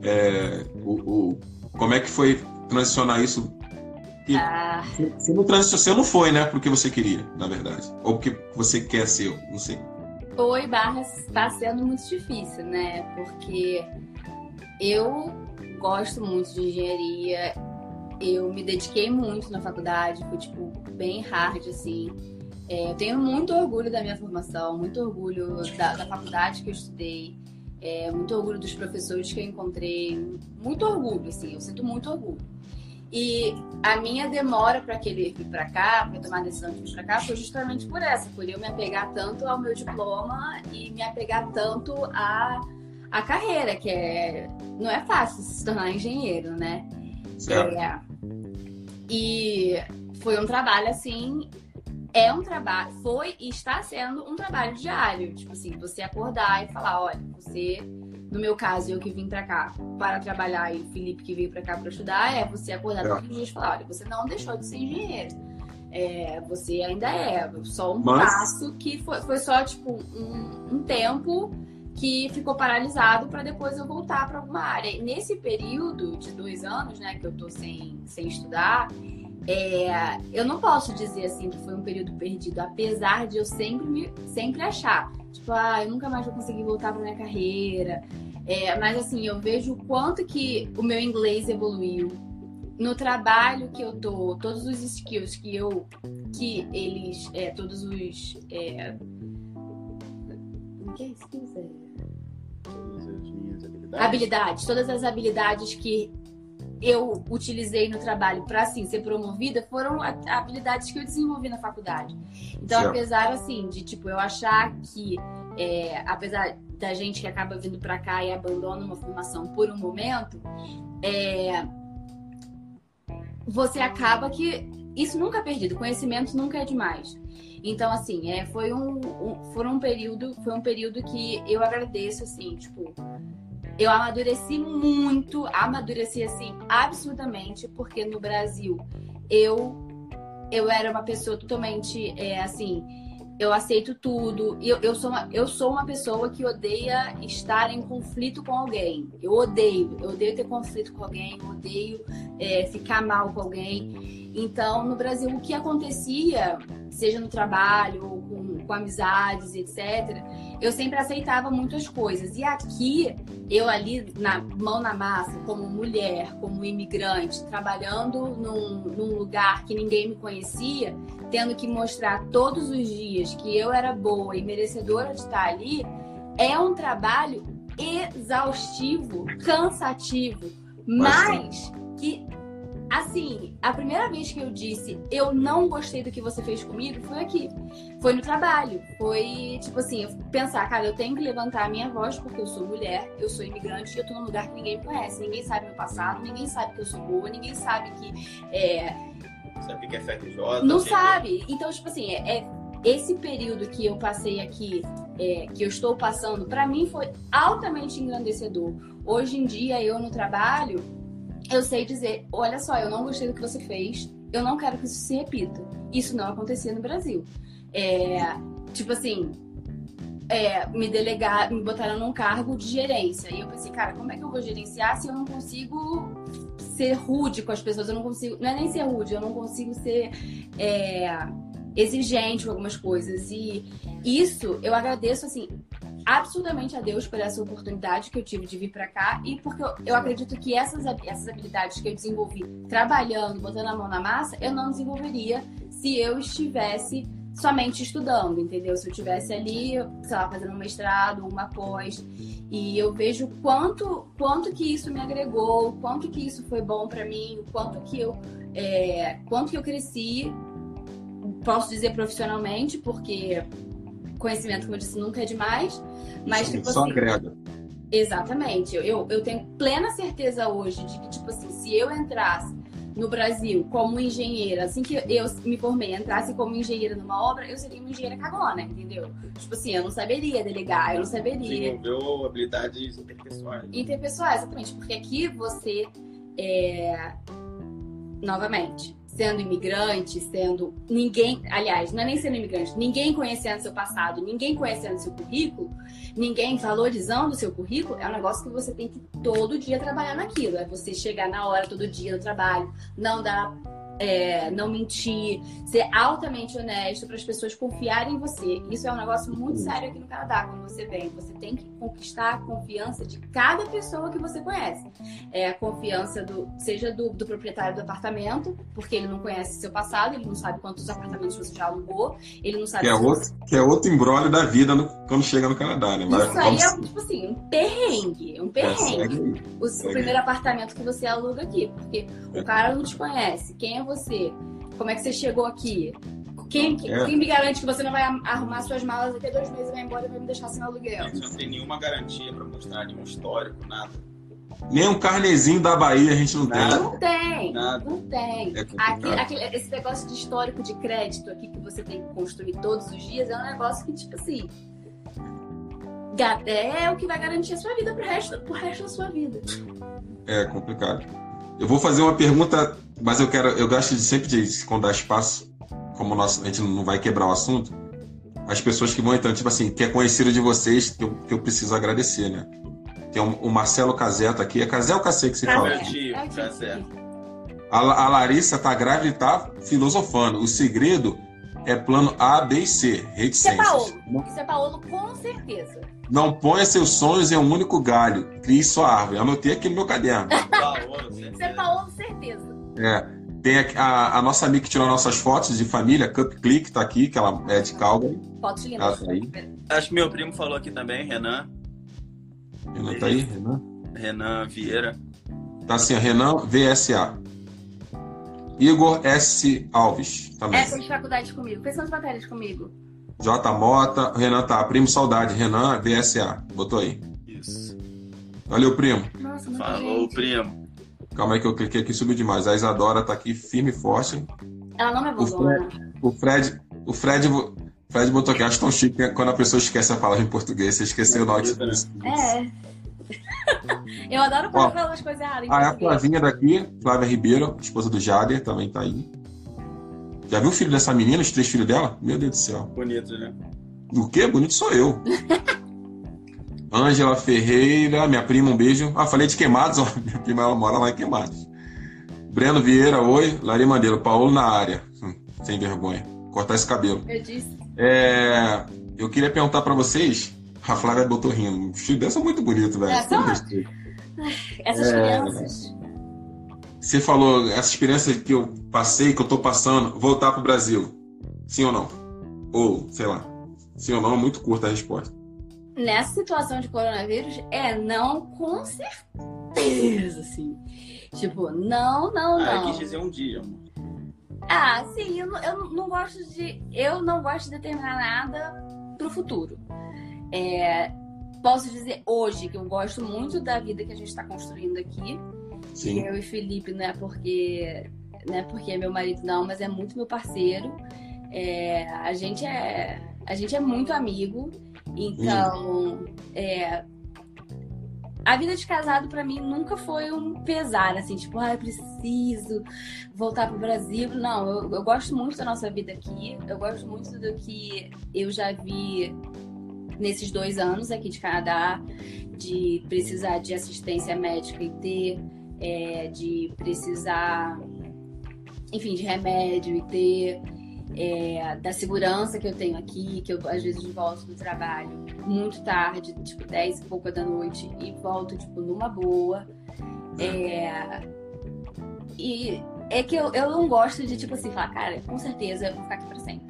É, o, o, como é que foi transicionar isso e ah. você, não você não foi, né? Porque você queria, na verdade. Ou porque você quer ser, não sei. Foi, barra, está sendo muito difícil, né? Porque eu gosto muito de engenharia. Eu me dediquei muito na faculdade, foi, tipo, bem hard, assim. É, eu tenho muito orgulho da minha formação, muito orgulho da, da faculdade que eu estudei, é, muito orgulho dos professores que eu encontrei, muito orgulho, assim, eu sinto muito orgulho. E a minha demora para querer vir para cá, para tomar a decisão de vir para cá, foi justamente por essa, por eu me apegar tanto ao meu diploma e me apegar tanto à, à carreira, que é, não é fácil se tornar engenheiro, né? É, e foi um trabalho assim, é um trabalho, foi e está sendo um trabalho diário. Tipo assim, você acordar e falar, olha, você no meu caso, eu que vim para cá para trabalhar e o Felipe que veio para cá para estudar, é você acordar é. todos os dias e falar: olha, você não deixou de ser engenheiro. É, você ainda é, só um Mas... passo que foi, foi só tipo um, um tempo que ficou paralisado para depois eu voltar para alguma área. E nesse período de dois anos, né, que eu tô sem, sem estudar, é, eu não posso dizer assim que foi um período perdido, apesar de eu sempre me, sempre achar, tipo, ah, eu nunca mais vou conseguir voltar para minha carreira. É, mas assim, eu vejo o quanto que o meu inglês evoluiu no trabalho que eu tô, todos os skills que eu, que eles, é, todos os, é, que é skills? É? Habilidades. habilidades, todas as habilidades que eu utilizei no trabalho para assim ser promovida foram habilidades que eu desenvolvi na faculdade. Então, certo. apesar assim de tipo eu achar que é, apesar da gente que acaba vindo para cá e abandona uma formação por um momento, é, você acaba que isso nunca é perdido, conhecimento nunca é demais. Então, assim, é, foi um, um, um período, foi um período que eu agradeço, assim, tipo, eu amadureci muito, amadureci assim absurdamente, porque no Brasil eu eu era uma pessoa totalmente é, assim, eu aceito tudo. Eu, eu, sou uma, eu sou uma pessoa que odeia estar em conflito com alguém. Eu odeio, eu odeio ter conflito com alguém, eu odeio é, ficar mal com alguém. Então, no Brasil, o que acontecia, seja no trabalho, com, com amizades, etc., eu sempre aceitava muitas coisas. E aqui, eu ali, na mão na massa, como mulher, como imigrante, trabalhando num, num lugar que ninguém me conhecia, tendo que mostrar todos os dias que eu era boa e merecedora de estar ali, é um trabalho exaustivo, cansativo, mas que Assim, a primeira vez que eu disse eu não gostei do que você fez comigo foi aqui. Foi no trabalho. Foi tipo assim, eu pensar, cara, eu tenho que levantar a minha voz porque eu sou mulher, eu sou imigrante e eu tô num lugar que ninguém conhece. Ninguém sabe meu passado, ninguém sabe que eu sou boa, ninguém sabe que. É... Sabe o que é FJ? Não sabe. Então, tipo assim, é, é esse período que eu passei aqui, é, que eu estou passando, para mim foi altamente engrandecedor. Hoje em dia, eu no trabalho, eu sei dizer: olha só, eu não gostei do que você fez, eu não quero que isso se repita. Isso não acontecia no Brasil. É, tipo assim, é, me delegar, me botaram num cargo de gerência. E eu pensei, cara, como é que eu vou gerenciar se eu não consigo ser rude com as pessoas? Eu não consigo, não é nem ser rude, eu não consigo ser é, exigente com algumas coisas. E isso eu agradeço assim absurdamente a Deus por essa oportunidade que eu tive de vir para cá e porque eu, eu, acredito que essas, essas habilidades que eu desenvolvi trabalhando, botando a mão na massa, eu não desenvolveria se eu estivesse somente estudando, entendeu? Se eu tivesse ali, sei lá, fazendo um mestrado, uma pós, e eu vejo quanto, quanto que isso me agregou, quanto que isso foi bom para mim, quanto que eu, é, quanto que eu cresci, posso dizer profissionalmente, porque conhecimento, como eu disse, nunca é demais, mas tipo só assim, agrega. Exatamente. Eu, eu tenho plena certeza hoje de que, tipo assim, se eu entrasse no Brasil como engenheira, assim que eu me formei, entrasse como engenheira numa obra, eu seria uma engenheira cagona, entendeu? Tipo assim, eu não saberia delegar, eu não saberia. Desenvolveu habilidades interpessoais. Interpessoais, exatamente. Porque aqui você é. Novamente, sendo imigrante, sendo ninguém, aliás, não é nem sendo imigrante, ninguém conhecendo seu passado, ninguém conhecendo seu currículo, ninguém valorizando o seu currículo, é um negócio que você tem que todo dia trabalhar naquilo. É você chegar na hora todo dia no trabalho, não dar é, não mentir, ser altamente honesto para as pessoas confiarem em você. Isso é um negócio muito sério aqui no Canadá, quando você vem. Você tem que conquistar a confiança de cada pessoa que você conhece. É a confiança do, seja do, do proprietário do apartamento, porque ele não conhece seu passado, ele não sabe quantos apartamentos você já alugou, ele não sabe. Que é outro, você... que é outro embrólio da vida no, quando chega no Canadá, né? Mas, Isso aí é tipo assim, um perrengue, um perrengue. É, o, o primeiro apartamento que você aluga aqui, porque o cara não te conhece. Quem é você? Como é que você chegou aqui? Quem, é. quem me garante que você não vai arrumar suas malas daqui a dois meses e vai embora e vai me deixar sem aluguel? A gente não tem nenhuma garantia para mostrar nenhum histórico, nada. Nem um carnezinho da Bahia a gente não nada. tem. Não tem, nada. não tem. É aqui, aqui, esse negócio de histórico de crédito aqui que você tem que construir todos os dias é um negócio que, tipo assim, é o que vai garantir a sua vida pro resto, pro resto da sua vida. É complicado. Eu vou fazer uma pergunta, mas eu quero, eu gosto de sempre de quando dá espaço, como nosso, a gente não vai quebrar o assunto, as pessoas que vão entrando, tipo assim, que é conhecido de vocês, que eu, que eu preciso agradecer, né? Tem um, o Marcelo Caseta aqui, é Casé ou Cacê que você fala? Casé. A, a Larissa tá grávida e tá filosofando. O segredo é plano A, B e C, reticências. Isso é Paulo. Isso é Paulo, com certeza. Não ponha seus sonhos em um único galho. Crie sua árvore. Anotei aqui no meu caderno. Isso é Paulo, certeza. É. Tem a, a, a, nossa amiga que tirou nossas fotos de família, Cup Click, tá aqui, que ela é de Calgary. Fotos lindas. Tá aí. Acho que meu primo falou aqui também, Renan. Renan tá aí? Renan? Renan Vieira. Tá assim, Renan VSA. Igor S. Alves também. Essa de faculdade comigo. Fez as matérias comigo. J. Mota, Renan tá. Primo Saudade, Renan VSA. Botou aí. Isso. Valeu, primo. Nossa, Falou, gente. primo. Calma aí que eu cliquei aqui, subiu demais. A Isadora tá aqui firme e forte. Ela não é boa. O Fred, o Fred, o Fred, Fred botou aqui, acho tão chique quando a pessoa esquece a palavra em português. Você esqueceu o nome. É. *laughs* Eu adoro quando falo as coisas erradas. Ah, é a Flavinha daqui, Flávia Ribeiro, esposa do Jader, também tá aí. Já viu o filho dessa menina, os três filhos dela? Meu Deus do céu. Bonito, né? O quê? Bonito sou eu. *laughs* Ângela Ferreira, minha prima, um beijo. Ah, falei de queimados, *laughs* ó. Minha prima ela mora lá em queimados. Breno Vieira, oi. Lari Mandeiro, Paulo na área. Hum, sem vergonha. Cortar esse cabelo. Eu disse. É, eu queria perguntar para vocês a Flávia botou rindo. Filhos são muito bonitos, velho. É, são... Essas é... crianças. Você falou, essa experiência que eu passei, que eu tô passando, voltar pro Brasil. Sim ou não? Ou, sei lá. Sim ou não, é muito curta a resposta. Nessa situação de coronavírus, é não, com certeza, assim. Tipo, não, não, não. Ah, eu quis dizer um dia, amor. Ah, sim, eu não, eu não gosto de. Eu não gosto de determinar nada pro futuro. É, posso dizer hoje que eu gosto muito da vida que a gente está construindo aqui. Sim. Eu e Felipe, não é porque, não é porque é meu marido, não, mas é muito meu parceiro. É, a, gente é, a gente é muito amigo, então é, a vida de casado para mim nunca foi um pesar, assim, tipo, ah, eu preciso voltar pro Brasil. Não, eu, eu gosto muito da nossa vida aqui, eu gosto muito do que eu já vi nesses dois anos aqui de Canadá, de precisar de assistência médica e ter, é, de precisar, enfim, de remédio e ter, é, da segurança que eu tenho aqui, que eu às vezes volto do trabalho muito tarde, tipo 10 e pouco da noite, e volto, tipo, numa boa. É, e é que eu, eu não gosto de, tipo assim, falar, cara, com certeza eu vou ficar aqui pra sempre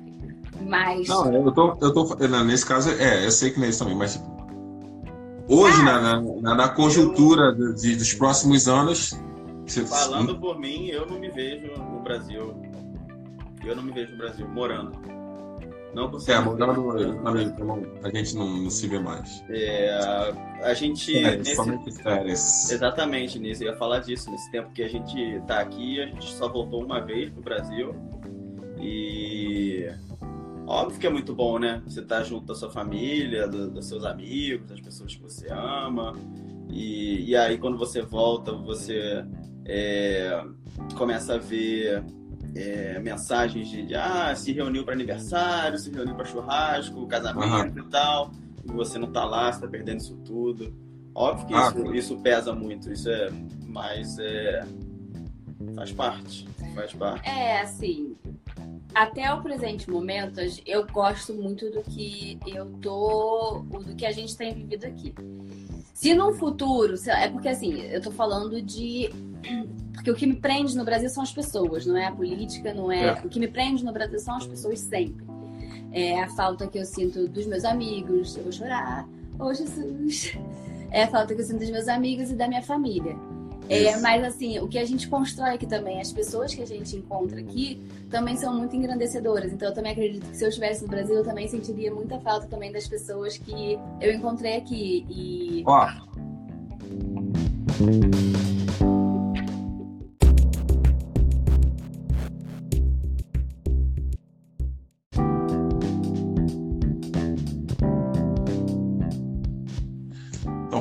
Mas. Não, eu tô, eu tô. Nesse caso, é, eu sei que nesse também, mas tipo, hoje, ah, na, na, na, conjuntura eu... de, dos próximos anos. Falando por mim, eu não me vejo no Brasil. Eu não me vejo no Brasil morando. Não consigo. É, morando a gente não, não, se vê mais. É, a gente. É, nesse... férias. Exatamente, nisso. Eu ia falar disso. Nesse tempo que a gente tá aqui, a gente só voltou uma vez pro Brasil. E óbvio que é muito bom, né? Você tá junto da sua família, do, dos seus amigos, das pessoas que você ama. E, e aí quando você volta, você é, começa a ver é, mensagens de, de, ah, se reuniu para aniversário, se reuniu para churrasco, casamento uhum. e tal. E você não tá lá, você tá perdendo isso tudo. Óbvio que ah, isso, isso, pesa muito, isso é mais é, faz parte, faz parte. É, assim, até o presente momento, eu gosto muito do que eu tô. do que a gente tem vivido aqui. Se no futuro. É porque assim, eu tô falando de. Porque o que me prende no Brasil são as pessoas, não é a política, não é. é. O que me prende no Brasil são as pessoas sempre. É a falta que eu sinto dos meus amigos, eu vou chorar. Oh, Jesus! *laughs* É a falta que eu sinto dos meus amigos e da minha família. É, mas assim, o que a gente constrói aqui também, as pessoas que a gente encontra aqui também são muito engrandecedoras. Então eu também acredito que se eu estivesse no Brasil, eu também sentiria muita falta também das pessoas que eu encontrei aqui. E. Ó.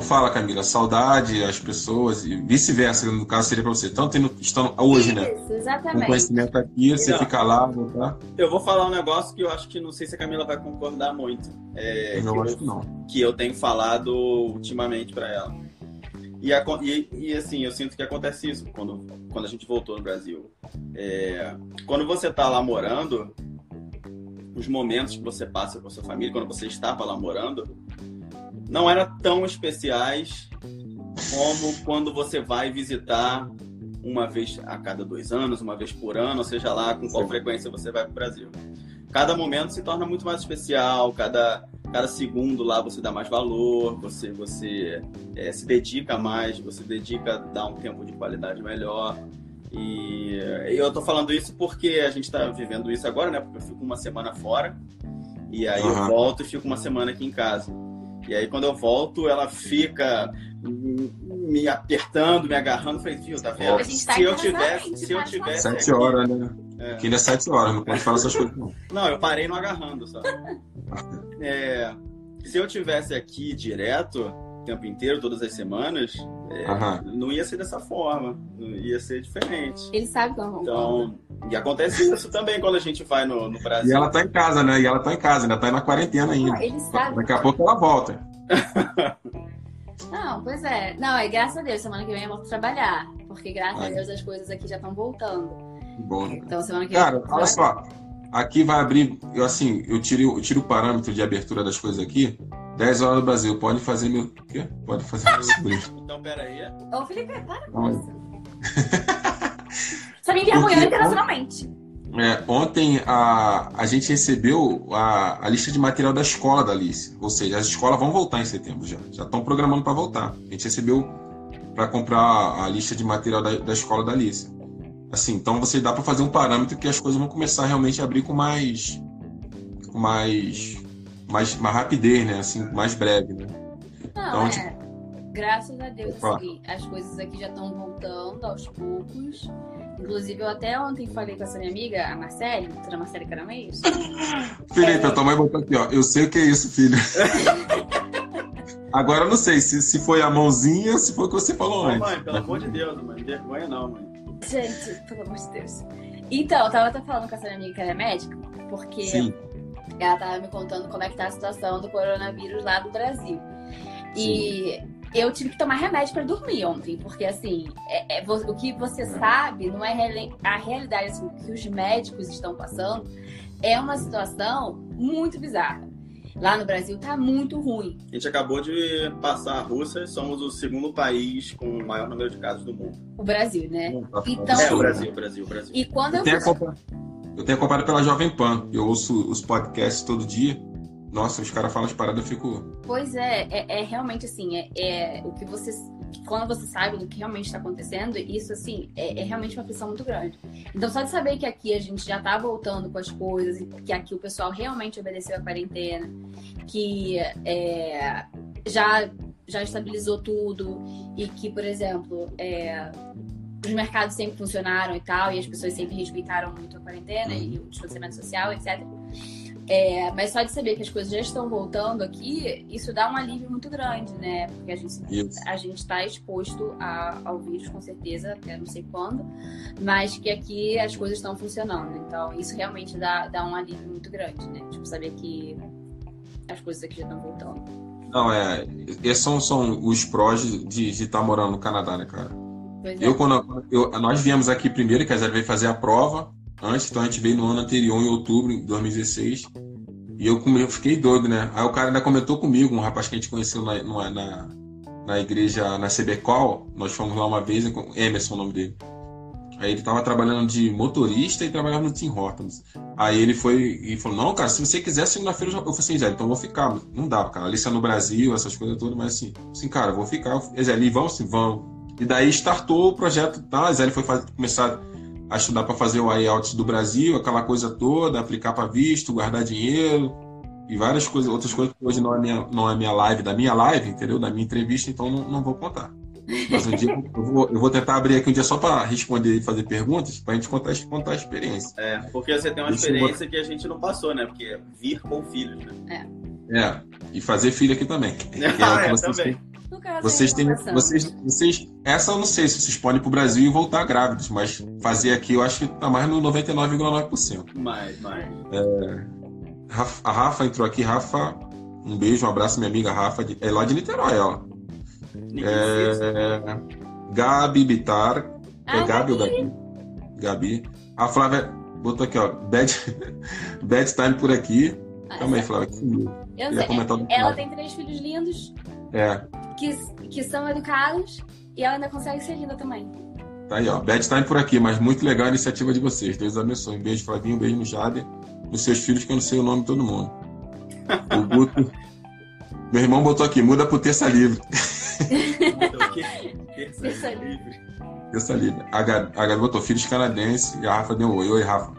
fala, Camila, saudade, as pessoas, e vice-versa, no caso seria para você, tanto estando hoje, né? Isso, exatamente. Com conhecimento aqui, você Legal. fica lá, tá? Eu vou falar um negócio que eu acho que não sei se a Camila vai concordar muito. É, eu que acho eu, que não. Que eu tenho falado ultimamente para ela. E, a, e, e, assim, eu sinto que acontece isso quando, quando a gente voltou no Brasil. É, quando você tá lá morando, os momentos que você passa com a sua família, quando você estava lá morando, não eram tão especiais como quando você vai visitar uma vez a cada dois anos, uma vez por ano, seja lá com qual Sim. frequência você vai para o Brasil. Cada momento se torna muito mais especial, cada, cada segundo lá você dá mais valor, você, você é, se dedica mais, você dedica a dar um tempo de qualidade melhor. E eu tô falando isso porque a gente está vivendo isso agora, né? Porque eu fico uma semana fora e aí uhum. eu volto e fico uma semana aqui em casa. E aí quando eu volto, ela fica me apertando, me agarrando. Falei, viu, tá vendo? Tá se eu tivesse, se eu tivesse. Sete aqui, horas, né? É. Aqui ainda é sete horas, não pode falar essas coisas, não. Não, eu parei no agarrando, só. *laughs* É, se eu tivesse aqui direto, tempo inteiro, todas as semanas, é, não ia ser dessa forma. Ia ser diferente. Ele sabe como. Então, e acontece isso também quando a gente vai no, no, Brasil. E ela tá em casa, né? E ela tá em casa, ainda tá na quarentena ainda. Ele sabe. Daqui a pouco ela volta. Não, pois é. Não, é graças a Deus, semana que vem eu vou trabalhar. Porque graças Ai. a Deus as coisas aqui já estão voltando. Bom. Então semana que vem. Cara, olha só. Aqui vai abrir, eu assim, eu tiro, eu tiro o parâmetro de abertura das coisas aqui. 10 horas do Brasil, pode fazer meu. O quê? Pode fazer meu *laughs* Então, peraí. Ô, Felipe, para com isso. Essa me envergonhou internacionalmente. É, ontem a, a gente recebeu a, a lista de material da escola da Alice. Ou seja, as escolas vão voltar em setembro já. Já estão programando para voltar. A gente recebeu para comprar a lista de material da, da escola da Alice. Assim, então você dá para fazer um parâmetro que as coisas vão começar realmente a abrir com mais. com mais. Mais, mais rapidez, né? Assim, mais breve, né? Não, então, é. Tipo... Graças a Deus, assim, as coisas aqui já estão voltando aos poucos. Inclusive, eu até ontem falei com essa minha amiga, a Marcele, doutora Marcele Caramês. Felipe, é... *laughs* a tua mãe botou aqui, ó. Eu sei o que é isso, filho. *laughs* Agora eu não sei se, se foi a mãozinha ou se foi o que você falou antes. Mãe, pelo amor de Deus, mãe. Vergonha não, mãe. Gente, pelo amor de Deus. Então, eu tava até falando com essa minha amiga que ela é médica, porque Sim. Ela tava me contando como é que tá a situação do coronavírus lá do Brasil. E Sim eu tive que tomar remédio para dormir ontem, porque assim, é, é, o que você sabe não é a realidade, assim, o que os médicos estão passando é uma situação muito bizarra. Lá no Brasil tá muito ruim. A gente acabou de passar a Rússia e somos o segundo país com o maior número de casos do mundo. O Brasil, né? Então, é, o Brasil, o Brasil, o Brasil. E quando eu fui... Eu tenho acompanhado pela Jovem Pan. Eu ouço os podcasts todo dia. Nossa, os caras falam as paradas, eu fico. Pois é, é, é realmente assim, é, é, o que você. Quando você sabe do que realmente está acontecendo, isso assim é, é, realmente uma pressão muito grande. Então, só de saber que aqui a gente já tá voltando com as coisas, que aqui o pessoal realmente obedeceu a quarentena, que é, já, já estabilizou tudo, e que, por exemplo, é, os mercados sempre funcionaram e tal, e as pessoas sempre respeitaram muito a quarentena e o distanciamento social, etc. É, mas só de saber que as coisas já estão voltando aqui, isso dá um alívio muito grande, né? Porque a gente a gente está exposto a, ao vírus com certeza, até não sei quando, mas que aqui as coisas estão funcionando. Então isso realmente dá, dá um alívio muito grande, né? Tipo saber que as coisas aqui já estão voltando. Não é, esses são, são os prós de estar tá morando no Canadá, né, cara? Pois eu é. quando eu, nós viemos aqui primeiro, que a gente veio fazer a prova antes, então a gente veio no ano anterior, em outubro de 2016. E eu, eu fiquei doido, né? Aí o cara ainda comentou comigo, um rapaz que a gente conheceu na, na, na igreja, na CBCOL. Nós fomos lá uma vez, Emerson o nome dele. Aí ele tava trabalhando de motorista e trabalhava no Tim Hortons. Aí ele foi e falou: Não, cara, se você quiser, segunda-feira eu, eu falei assim: Zé, então vou ficar. Não dá, cara. Alice é no Brasil, essas coisas todas, mas assim, assim, cara, eu vou ficar. Zé, ali vão, sim, vão. E daí startou o projeto, tá? Zé, ele foi fazer, começar a estudar para fazer o IELTS do Brasil, aquela coisa toda, aplicar para visto, guardar dinheiro e várias coisas, outras coisas que hoje não é minha, não é minha live, da minha live, entendeu? Da minha entrevista, então não, não vou contar. Mas um dia eu vou, eu vou tentar abrir aqui um dia só para responder e fazer perguntas, para a gente contar, contar a experiência. É, porque você tem uma experiência que a gente não passou, né? Porque é vir com filhos, né? É. É, e fazer filho aqui também. *laughs* ah, é, vocês também. Têm, vocês têm. Vocês, vocês, essa eu não sei se vocês podem ir pro Brasil e voltar grávidos, mas fazer aqui eu acho que tá mais no 99,9%. Mais, mais. É, a Rafa entrou aqui. Rafa, um beijo, um abraço, minha amiga Rafa. É lá de Niterói, ó. É, Gabi Bitar. É ah, Gabi ou Gabi? Gabi. A Flávia botou aqui, ó. Bad, *laughs* bad time por aqui. Ah, Calma aí, Flávia. Eu sei. Ela tem três filhos lindos. É que, que são educados e ela ainda consegue ser linda também. Tá aí, ó. Bad time por aqui, mas muito legal a iniciativa de vocês. Deus abençoe. Um beijo, Flavinho. Um beijo no Jader. Nos seus filhos, que eu não sei o nome de todo mundo. O Guto. *laughs* Meu irmão botou aqui, muda pro terça livre. *laughs* terça livre. Terça livre. A Gabi botou filhos canadenses e a Rafa deu um oi. Oi, Rafa.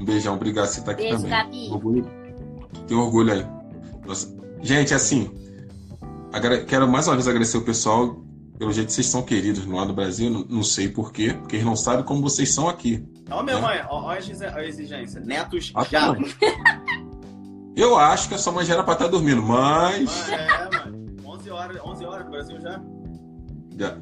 Um beijão. Obrigado por você estar aqui Beijo, também. Gabi. Orgulho. Tem orgulho aí. Nossa. Gente, assim, Quero mais uma vez agradecer o pessoal. Pelo jeito vocês são queridos no lado do Brasil, não, não sei porquê, porque eles não sabem como vocês são aqui. Ó, minha né? mãe, ó, a exigência. Netos ah, já. Mãe. *laughs* Eu acho que a sua mãe já era pra estar dormindo, mas. é, mano. 11 horas, 11 horas no Brasil já.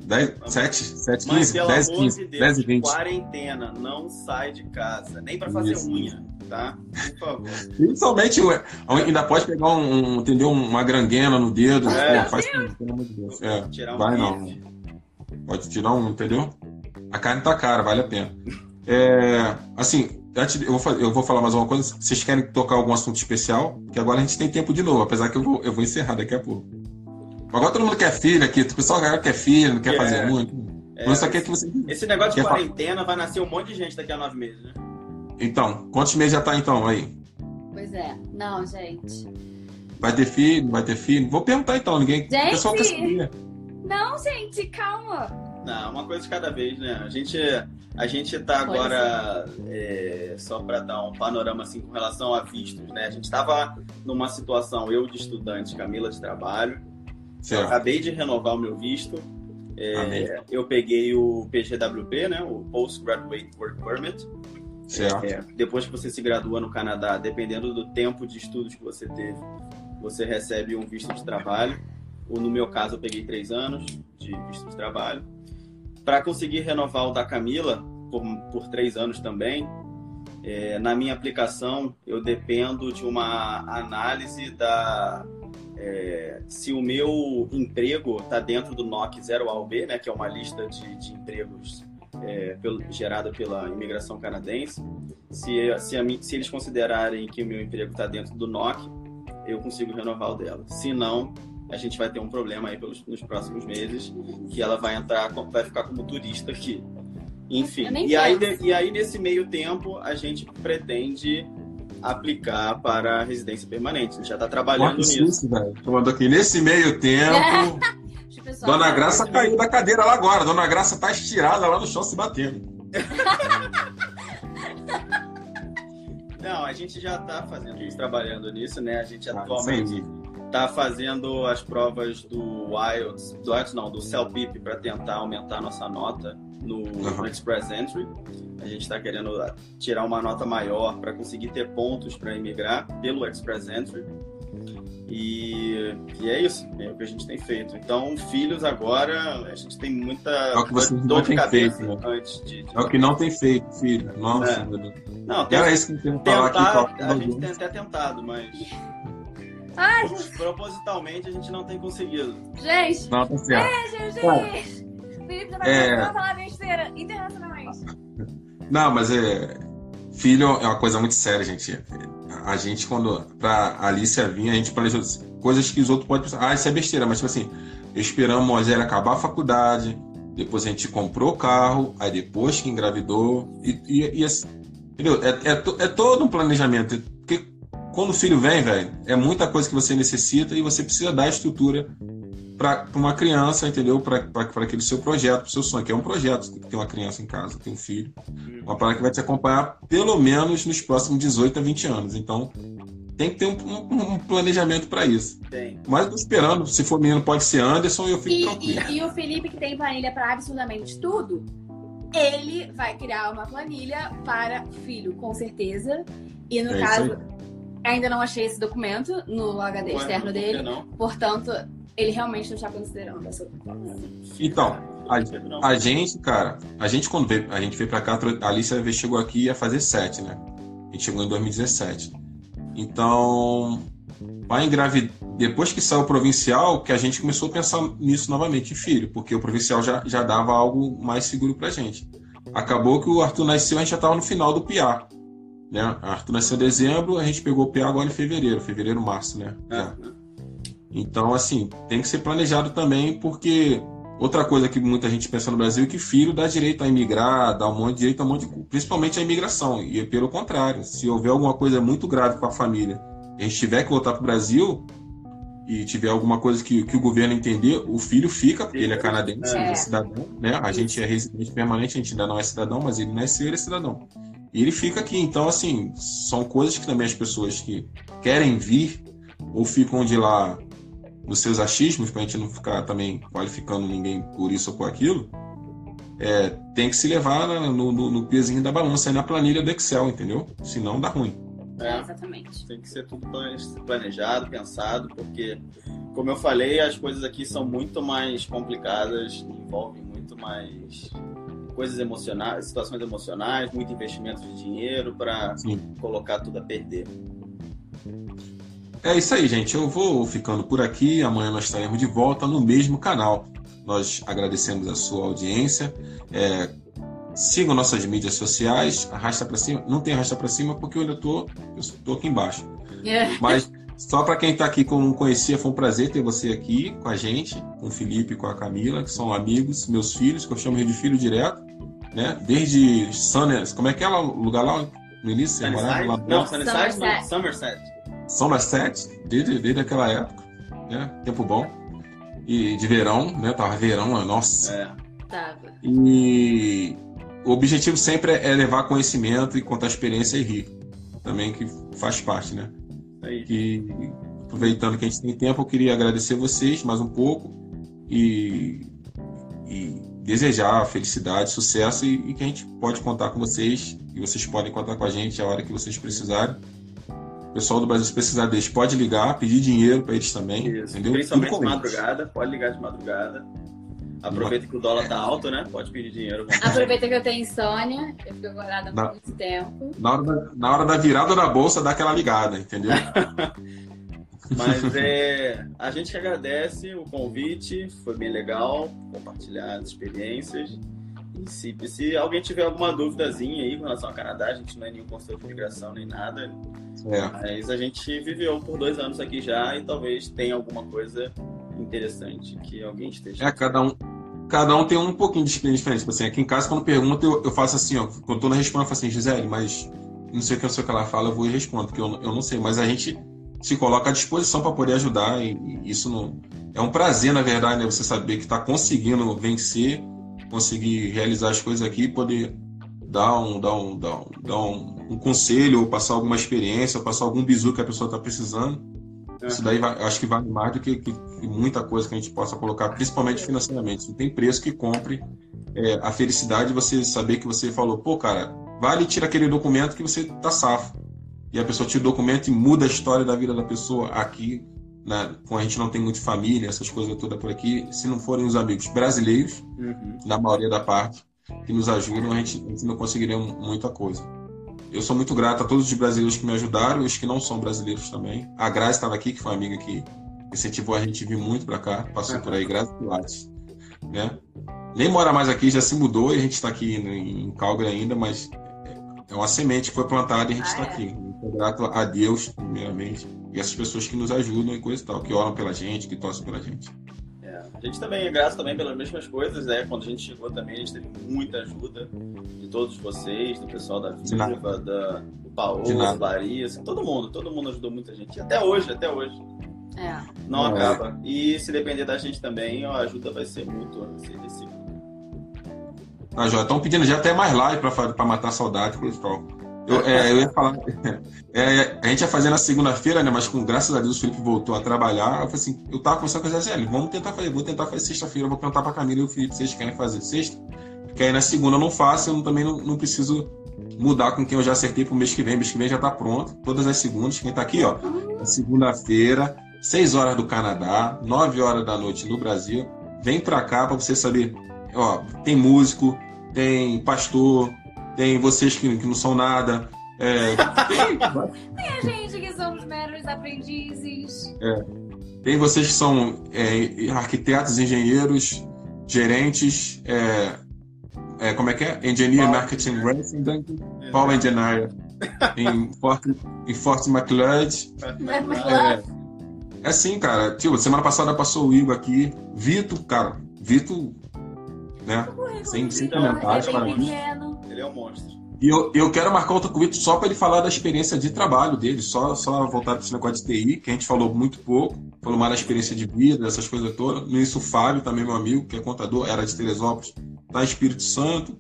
10, 7, 7, 15, 10, 15, 10 e 20. Quarentena, não sai de casa, nem pra fazer Isso. unha tá? Por favor. Principalmente, ainda pode pegar um, entendeu? uma granguena no dedo. É. Pô, faz, pelo amor de Deus. É, um vai não. Pode tirar um, entendeu? A carne tá cara, vale a pena. É, assim, eu vou, eu vou falar mais uma coisa. Vocês querem tocar algum assunto especial? Que agora a gente tem tempo de novo, apesar que eu vou, eu vou encerrar daqui a pouco. Agora todo mundo quer filho aqui, o pessoal quer filho, não quer é. fazer muito. É, Mas que você... Esse negócio de quarentena falar. vai nascer um monte de gente daqui a nove meses, né? Então, quantos meses já tá então aí? Pois é. Não, gente. Vai ter filho? Vai ter filho? Vou perguntar então, ninguém. Gente! O pessoal quer saber. Não, gente, calma. Não, uma coisa de cada vez, né? A gente, a gente tá agora, é, só para dar um panorama assim com relação a vistos, né? A gente estava numa situação, eu de estudante, Camila de trabalho. Certo. Eu acabei de renovar o meu visto. É, eu peguei o PGWP, né? O Postgraduate Work Permit. Certo. É, depois que você se gradua no Canadá, dependendo do tempo de estudos que você teve, você recebe um visto de trabalho. Ou no meu caso, eu peguei três anos de visto de trabalho. Para conseguir renovar o da Camila, por, por três anos também, é, na minha aplicação, eu dependo de uma análise da é, se o meu emprego está dentro do NOC 0A ao B, né, que é uma lista de, de empregos é, pelo, gerada pela imigração canadense, se, se, a, se, eles considerarem que o meu emprego está dentro do NOC, eu consigo renovar o dela. Se não, a gente vai ter um problema aí pelos, nos próximos meses, que ela vai entrar, vai ficar como turista aqui. Enfim, e aí, e aí nesse meio tempo a gente pretende aplicar para a residência permanente. A gente já está trabalhando nisso. Isso, Tomando aqui nesse meio tempo. *laughs* Dona Graça caiu da cadeira lá agora. Dona Graça tá estirada lá no chão se batendo. *laughs* Não, a gente já está fazendo isso, trabalhando nisso, né? A gente ah, atualmente está fazendo as provas do IELTS, do IELTS não, do CELPIP para tentar aumentar a nossa nota no, uhum. no Express Entry. A gente está querendo tirar uma nota maior para conseguir ter pontos para imigrar pelo Express Entry. E, e, é isso, é o que a gente tem feito. Então, filhos agora, a gente tem muita é o que você dor de cabeça feito, né? antes de, de, É o que não tem feito, filho. Nossa, é. Não, tem, Era isso que eu tentar, falar aqui. A gente tem até tentado, mas. Ai, *laughs* Propositalmente a gente não tem conseguido. Gente! Não, tá certo. Beijo, gente! Felipe tá é... falar besteira internacionalmente. Não, mas é. Filho é uma coisa muito séria, gente a gente, quando. Pra Alicia vir, a gente planejou coisas que os outros podem pensar, ah, isso é besteira, mas tipo assim, esperamos a Moisés acabar a faculdade, depois a gente comprou o carro, aí depois que engravidou, e, e, e assim, entendeu? É, é, é, todo um planejamento. Porque quando o filho vem, velho, é muita coisa que você necessita e você precisa dar estrutura para uma criança, entendeu? Para aquele seu projeto, para o seu sonho, que é um projeto, tem que ter uma criança em casa, ter um filho. Uma parada que vai te acompanhar pelo menos nos próximos 18 a 20 anos. Então, tem que ter um, um, um planejamento para isso. Tem. Mas tô esperando, se for menino, pode ser Anderson e eu fico e, tranquilo. E, e o Felipe, que tem planilha para absolutamente tudo, ele vai criar uma planilha para filho, com certeza. E no é caso, ainda não achei esse documento no HD Ué, externo dele. Portanto, ele realmente não está considerando essa Então, a, a, gente, cara, a gente quando veio, a gente veio pra cá, a Alicia chegou aqui e ia fazer sete, né? A gente chegou em 2017. Então, vai engravidar. Depois que saiu o provincial, que a gente começou a pensar nisso novamente, filho, porque o provincial já, já dava algo mais seguro pra gente. Acabou que o Arthur nasceu, a gente já estava no final do PIA. Né? Arthur nasceu em dezembro, a gente pegou o PIA agora em fevereiro, fevereiro, março, né? Já. Então, assim, tem que ser planejado também, porque outra coisa que muita gente pensa no Brasil é que filho dá direito a imigrar, dá um monte de direito a um monte de, principalmente a imigração. E é pelo contrário, se houver alguma coisa muito grave com a família, a gente tiver que voltar para o Brasil e tiver alguma coisa que, que o governo entender, o filho fica, porque ele é canadense, é. ele é cidadão, né? A gente é residente permanente, a gente ainda não é cidadão, mas ele nasceu, ele é cidadão. E ele fica aqui. Então, assim, são coisas que também as pessoas que querem vir ou ficam de lá nos seus achismos, para a gente não ficar também qualificando ninguém por isso ou por aquilo, é, tem que se levar no, no, no pezinho da balança, aí na planilha do Excel, entendeu? Senão dá ruim. É, exatamente. Tem que ser tudo planejado, pensado, porque, como eu falei, as coisas aqui são muito mais complicadas, envolvem muito mais coisas emocionais, situações emocionais, muito investimento de dinheiro para colocar tudo a perder. É isso aí, gente. Eu vou ficando por aqui. Amanhã nós estaremos de volta no mesmo canal. Nós agradecemos a sua audiência. É, sigam nossas mídias sociais. Arrasta para cima. Não tem arrasta para cima porque eu ainda tô, eu aqui embaixo. Yeah. É. Mas só para quem está aqui que não conhecia, foi um prazer ter você aqui com a gente, com o Felipe e com a Camila, que são amigos, meus filhos, que eu chamo de filho direto, né? Desde Sunners, como é que é o lugar lá no início? Sunnyside? Lá... Não, Sunnyside, Somerset. Somerset. Somerset, desde, desde aquela época, né? Tempo bom. E de verão, né? Tava verão, nossa. É. Tava. E o objetivo sempre é levar conhecimento e contar experiência e rir. Também que faz parte, né? Aí. E aproveitando que a gente tem tempo, eu queria agradecer vocês mais um pouco e, e desejar felicidade, sucesso e, e, que a gente pode contar com vocês e vocês podem contar com a gente a hora que vocês precisarem. O pessoal do Brasil, se precisar deles, pode ligar, pedir dinheiro para eles também. Isso. Entendeu? Principalmente de madrugada, pode ligar de madrugada. Aproveita que o dólar tá alto, né? Pode pedir dinheiro. Aproveita que eu tenho insônia, eu fico guardada há muito tempo. Na hora, da, na hora da virada da bolsa, dá aquela ligada, entendeu? *laughs* Mas é, a gente agradece o convite, foi bem legal compartilhar as experiências. E se, alguém tiver alguma duvidazinha aí com relação ao Canadá, a gente não é nenhum consultor de migração nem nada. É. Mas a gente viveu por dois anos aqui já e talvez tenha alguma coisa interessante que alguém esteja. É, cada um, cada um tem um pouquinho de disciplina diferente. Tipo assim, aqui em casa, quando pergunta, eu, eu faço assim, ó. Quando eu tô na resposta, eu faço assim, Gisele, mas não sei o que, não sei o que ela fala, eu vou e respondo, porque eu, eu não sei. Mas a gente se coloca à disposição para poder ajudar, e, e, isso não. É um prazer, na verdade, né? Você saber que está conseguindo vencer, conseguir realizar as coisas aqui, poder dar um, dar um, dar um, dar um, um conselho, ou passar alguma experiência, passar algum bizu que a pessoa está precisando. É. Isso daí vai, acho que vale mais do que, que, que, muita coisa que a gente possa colocar, principalmente financeiramente. Não tem preço que compre é, a felicidade de você saber que você falou, pô, cara, vale tira aquele documento que você tá safo. E a pessoa tira o documento e muda a história da vida da pessoa aqui. Né? Com a gente não tem muito família, essas coisas todas por aqui. Se não forem os amigos brasileiros, uhum. na maioria da parte, que nos ajudam, a gente, a gente não conseguiria muita coisa. Eu sou muito grato a todos os brasileiros que me ajudaram e os que não são brasileiros também. A Grazi estava aqui, que foi uma amiga que incentivou a gente a vir muito para cá, passou por aí, Grazi Pilates. Né? Nem mora mais aqui, já se mudou e a gente está aqui em Calgary ainda, mas é uma semente que foi plantada e a gente está ah, é? aqui. Muito grato a Deus, primeiramente, e essas pessoas que nos ajudam e coisa e tal, que oram pela gente, que torcem pela gente. A gente também é grato também pelas mesmas coisas, né? Quando a gente chegou também, a gente teve muita ajuda de todos vocês, do pessoal da Viva, da, do Paulo, da Larissa, todo mundo, todo mundo ajudou muita gente. Até hoje, até hoje. É. Não é. acaba. E se depender da gente também, a ajuda vai ser mútua, vai ser recíproca. Ah, Jó, estão pedindo já até mais live para matar a saudade, coisa e tal. Eu, é, eu ia falar. *laughs* É, a gente ia fazer na segunda-feira, né? Mas com graças a Deus o Felipe voltou a trabalhar. Eu falei assim, eu tava conversando com a Gisele, vamos tentar fazer, vou tentar fazer sexta-feira, vou perguntar pra Camila e o Felipe, vocês querem fazer sexta? Porque aí na segunda eu não faço, eu também não, não preciso mudar com quem eu já acertei pro mês que vem. Mês que vem já tá pronto. Todas as segundas. Quem tá aqui, ó, segunda-feira, 6 horas do Canadá, 9 horas da noite no Brasil. Vem pra cá pra você saber. Ó, tem músico, tem pastor, tem vocês que, que não são nada. É, tem, tem a gente que somos meros aprendizes. É, tem vocês que são é, arquitetos, engenheiros, gerentes, é, é, como é que é? Engineer Marketing Resident, Paul Engineer em Fort, em Fort McLeod. É, é assim, cara. Tipo, semana passada passou o Igor aqui. Vitor, cara, Vitor, né? Sem, sem comentários, para mim. Ele é um monstro. E eu, eu quero marcar outro convite só para ele falar da experiência de trabalho dele, só, só voltar para esse negócio de TI, que a gente falou muito pouco, falou mais da experiência de vida, essas coisas todas. No isso, o Fábio, também meu amigo, que é contador, era de Teresópolis, está em Espírito Santo,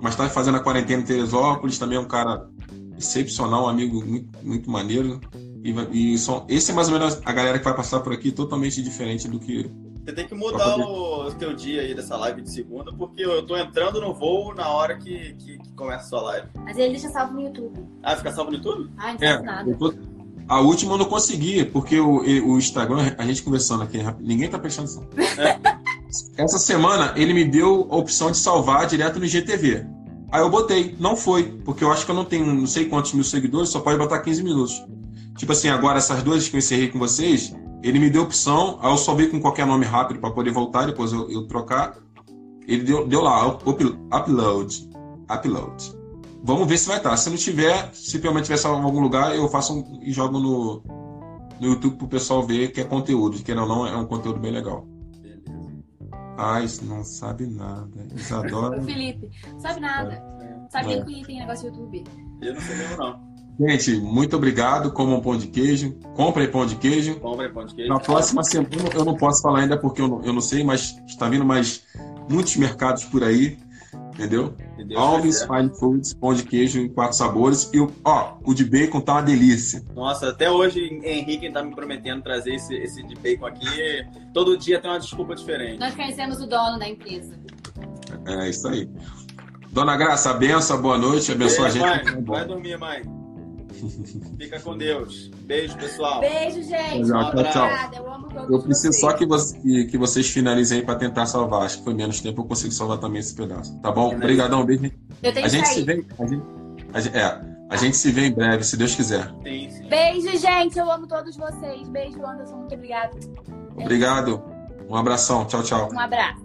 mas está fazendo a quarentena em Teresópolis, também é um cara excepcional, um amigo muito, muito maneiro. E, e são, esse é mais ou menos a galera que vai passar por aqui, totalmente diferente do que você tem que mudar o teu dia aí dessa live de segunda, porque eu tô entrando no voo na hora que, que, que começa a sua live. Mas ele deixa salvo no YouTube. Ah, fica salvo no YouTube? Ah, não é, nada. Tô... A última eu não consegui, porque o, o Instagram, a gente conversando aqui, ninguém tá prestando atenção. É. *laughs* Essa semana ele me deu a opção de salvar direto no IGTV. Aí eu botei, não foi, porque eu acho que eu não tenho não sei quantos mil seguidores, só pode botar 15 minutos. Tipo assim, agora essas duas que eu encerrei com vocês, ele me deu opção, aí eu só vi com qualquer nome rápido para poder voltar, depois eu, eu, trocar. Ele deu, deu lá, upload, upload. Vamos ver se vai estar. Se não tiver, se realmente tiver salvo em algum lugar, eu faço um, e jogo no, no YouTube pro pessoal ver que é conteúdo, que não, não é um conteúdo bem legal. Ai, não sabe nada. Isadora. Felipe, sabe nada. Sabia é. que tem negócio no YouTube? Eu não sei mesmo, não. Gente, muito obrigado. Comam pão de queijo. Comprem pão de queijo. Comprem pão de queijo. Na próxima semana, eu não posso falar ainda porque eu não, eu não sei, mas está vindo mais muitos mercados por aí. Entendeu? Alves Fine Foods, pão de queijo em quatro sabores. E ó, o de bacon tá uma delícia. Nossa, até hoje Henrique tá me prometendo trazer esse, esse de bacon aqui. Todo dia tem uma desculpa diferente. Nós conhecemos o dono da empresa. É, isso aí. Dona Graça, benção, boa noite, abençoa a gente. Mãe, vai dormir, mãe. *laughs* Fica com Deus. Beijo, pessoal. Beijo, gente. Tchau, tchau, tchau. Eu amo todos Eu preciso vocês. só que, você, que, vocês finalizem aí para tentar salvar. Acho que foi menos tempo, eu consigo salvar também esse pedaço. Tá bom? Obrigadão, beijo. Eu tenho a gente se vê. A gente, a, é, a gente se vê em breve, se Deus quiser. Sim, sim. Beijo, gente. Eu amo todos vocês. Beijo, Anderson. Muito obrigado. Obrigado. Um abração. Tchau, tchau. Um abraço.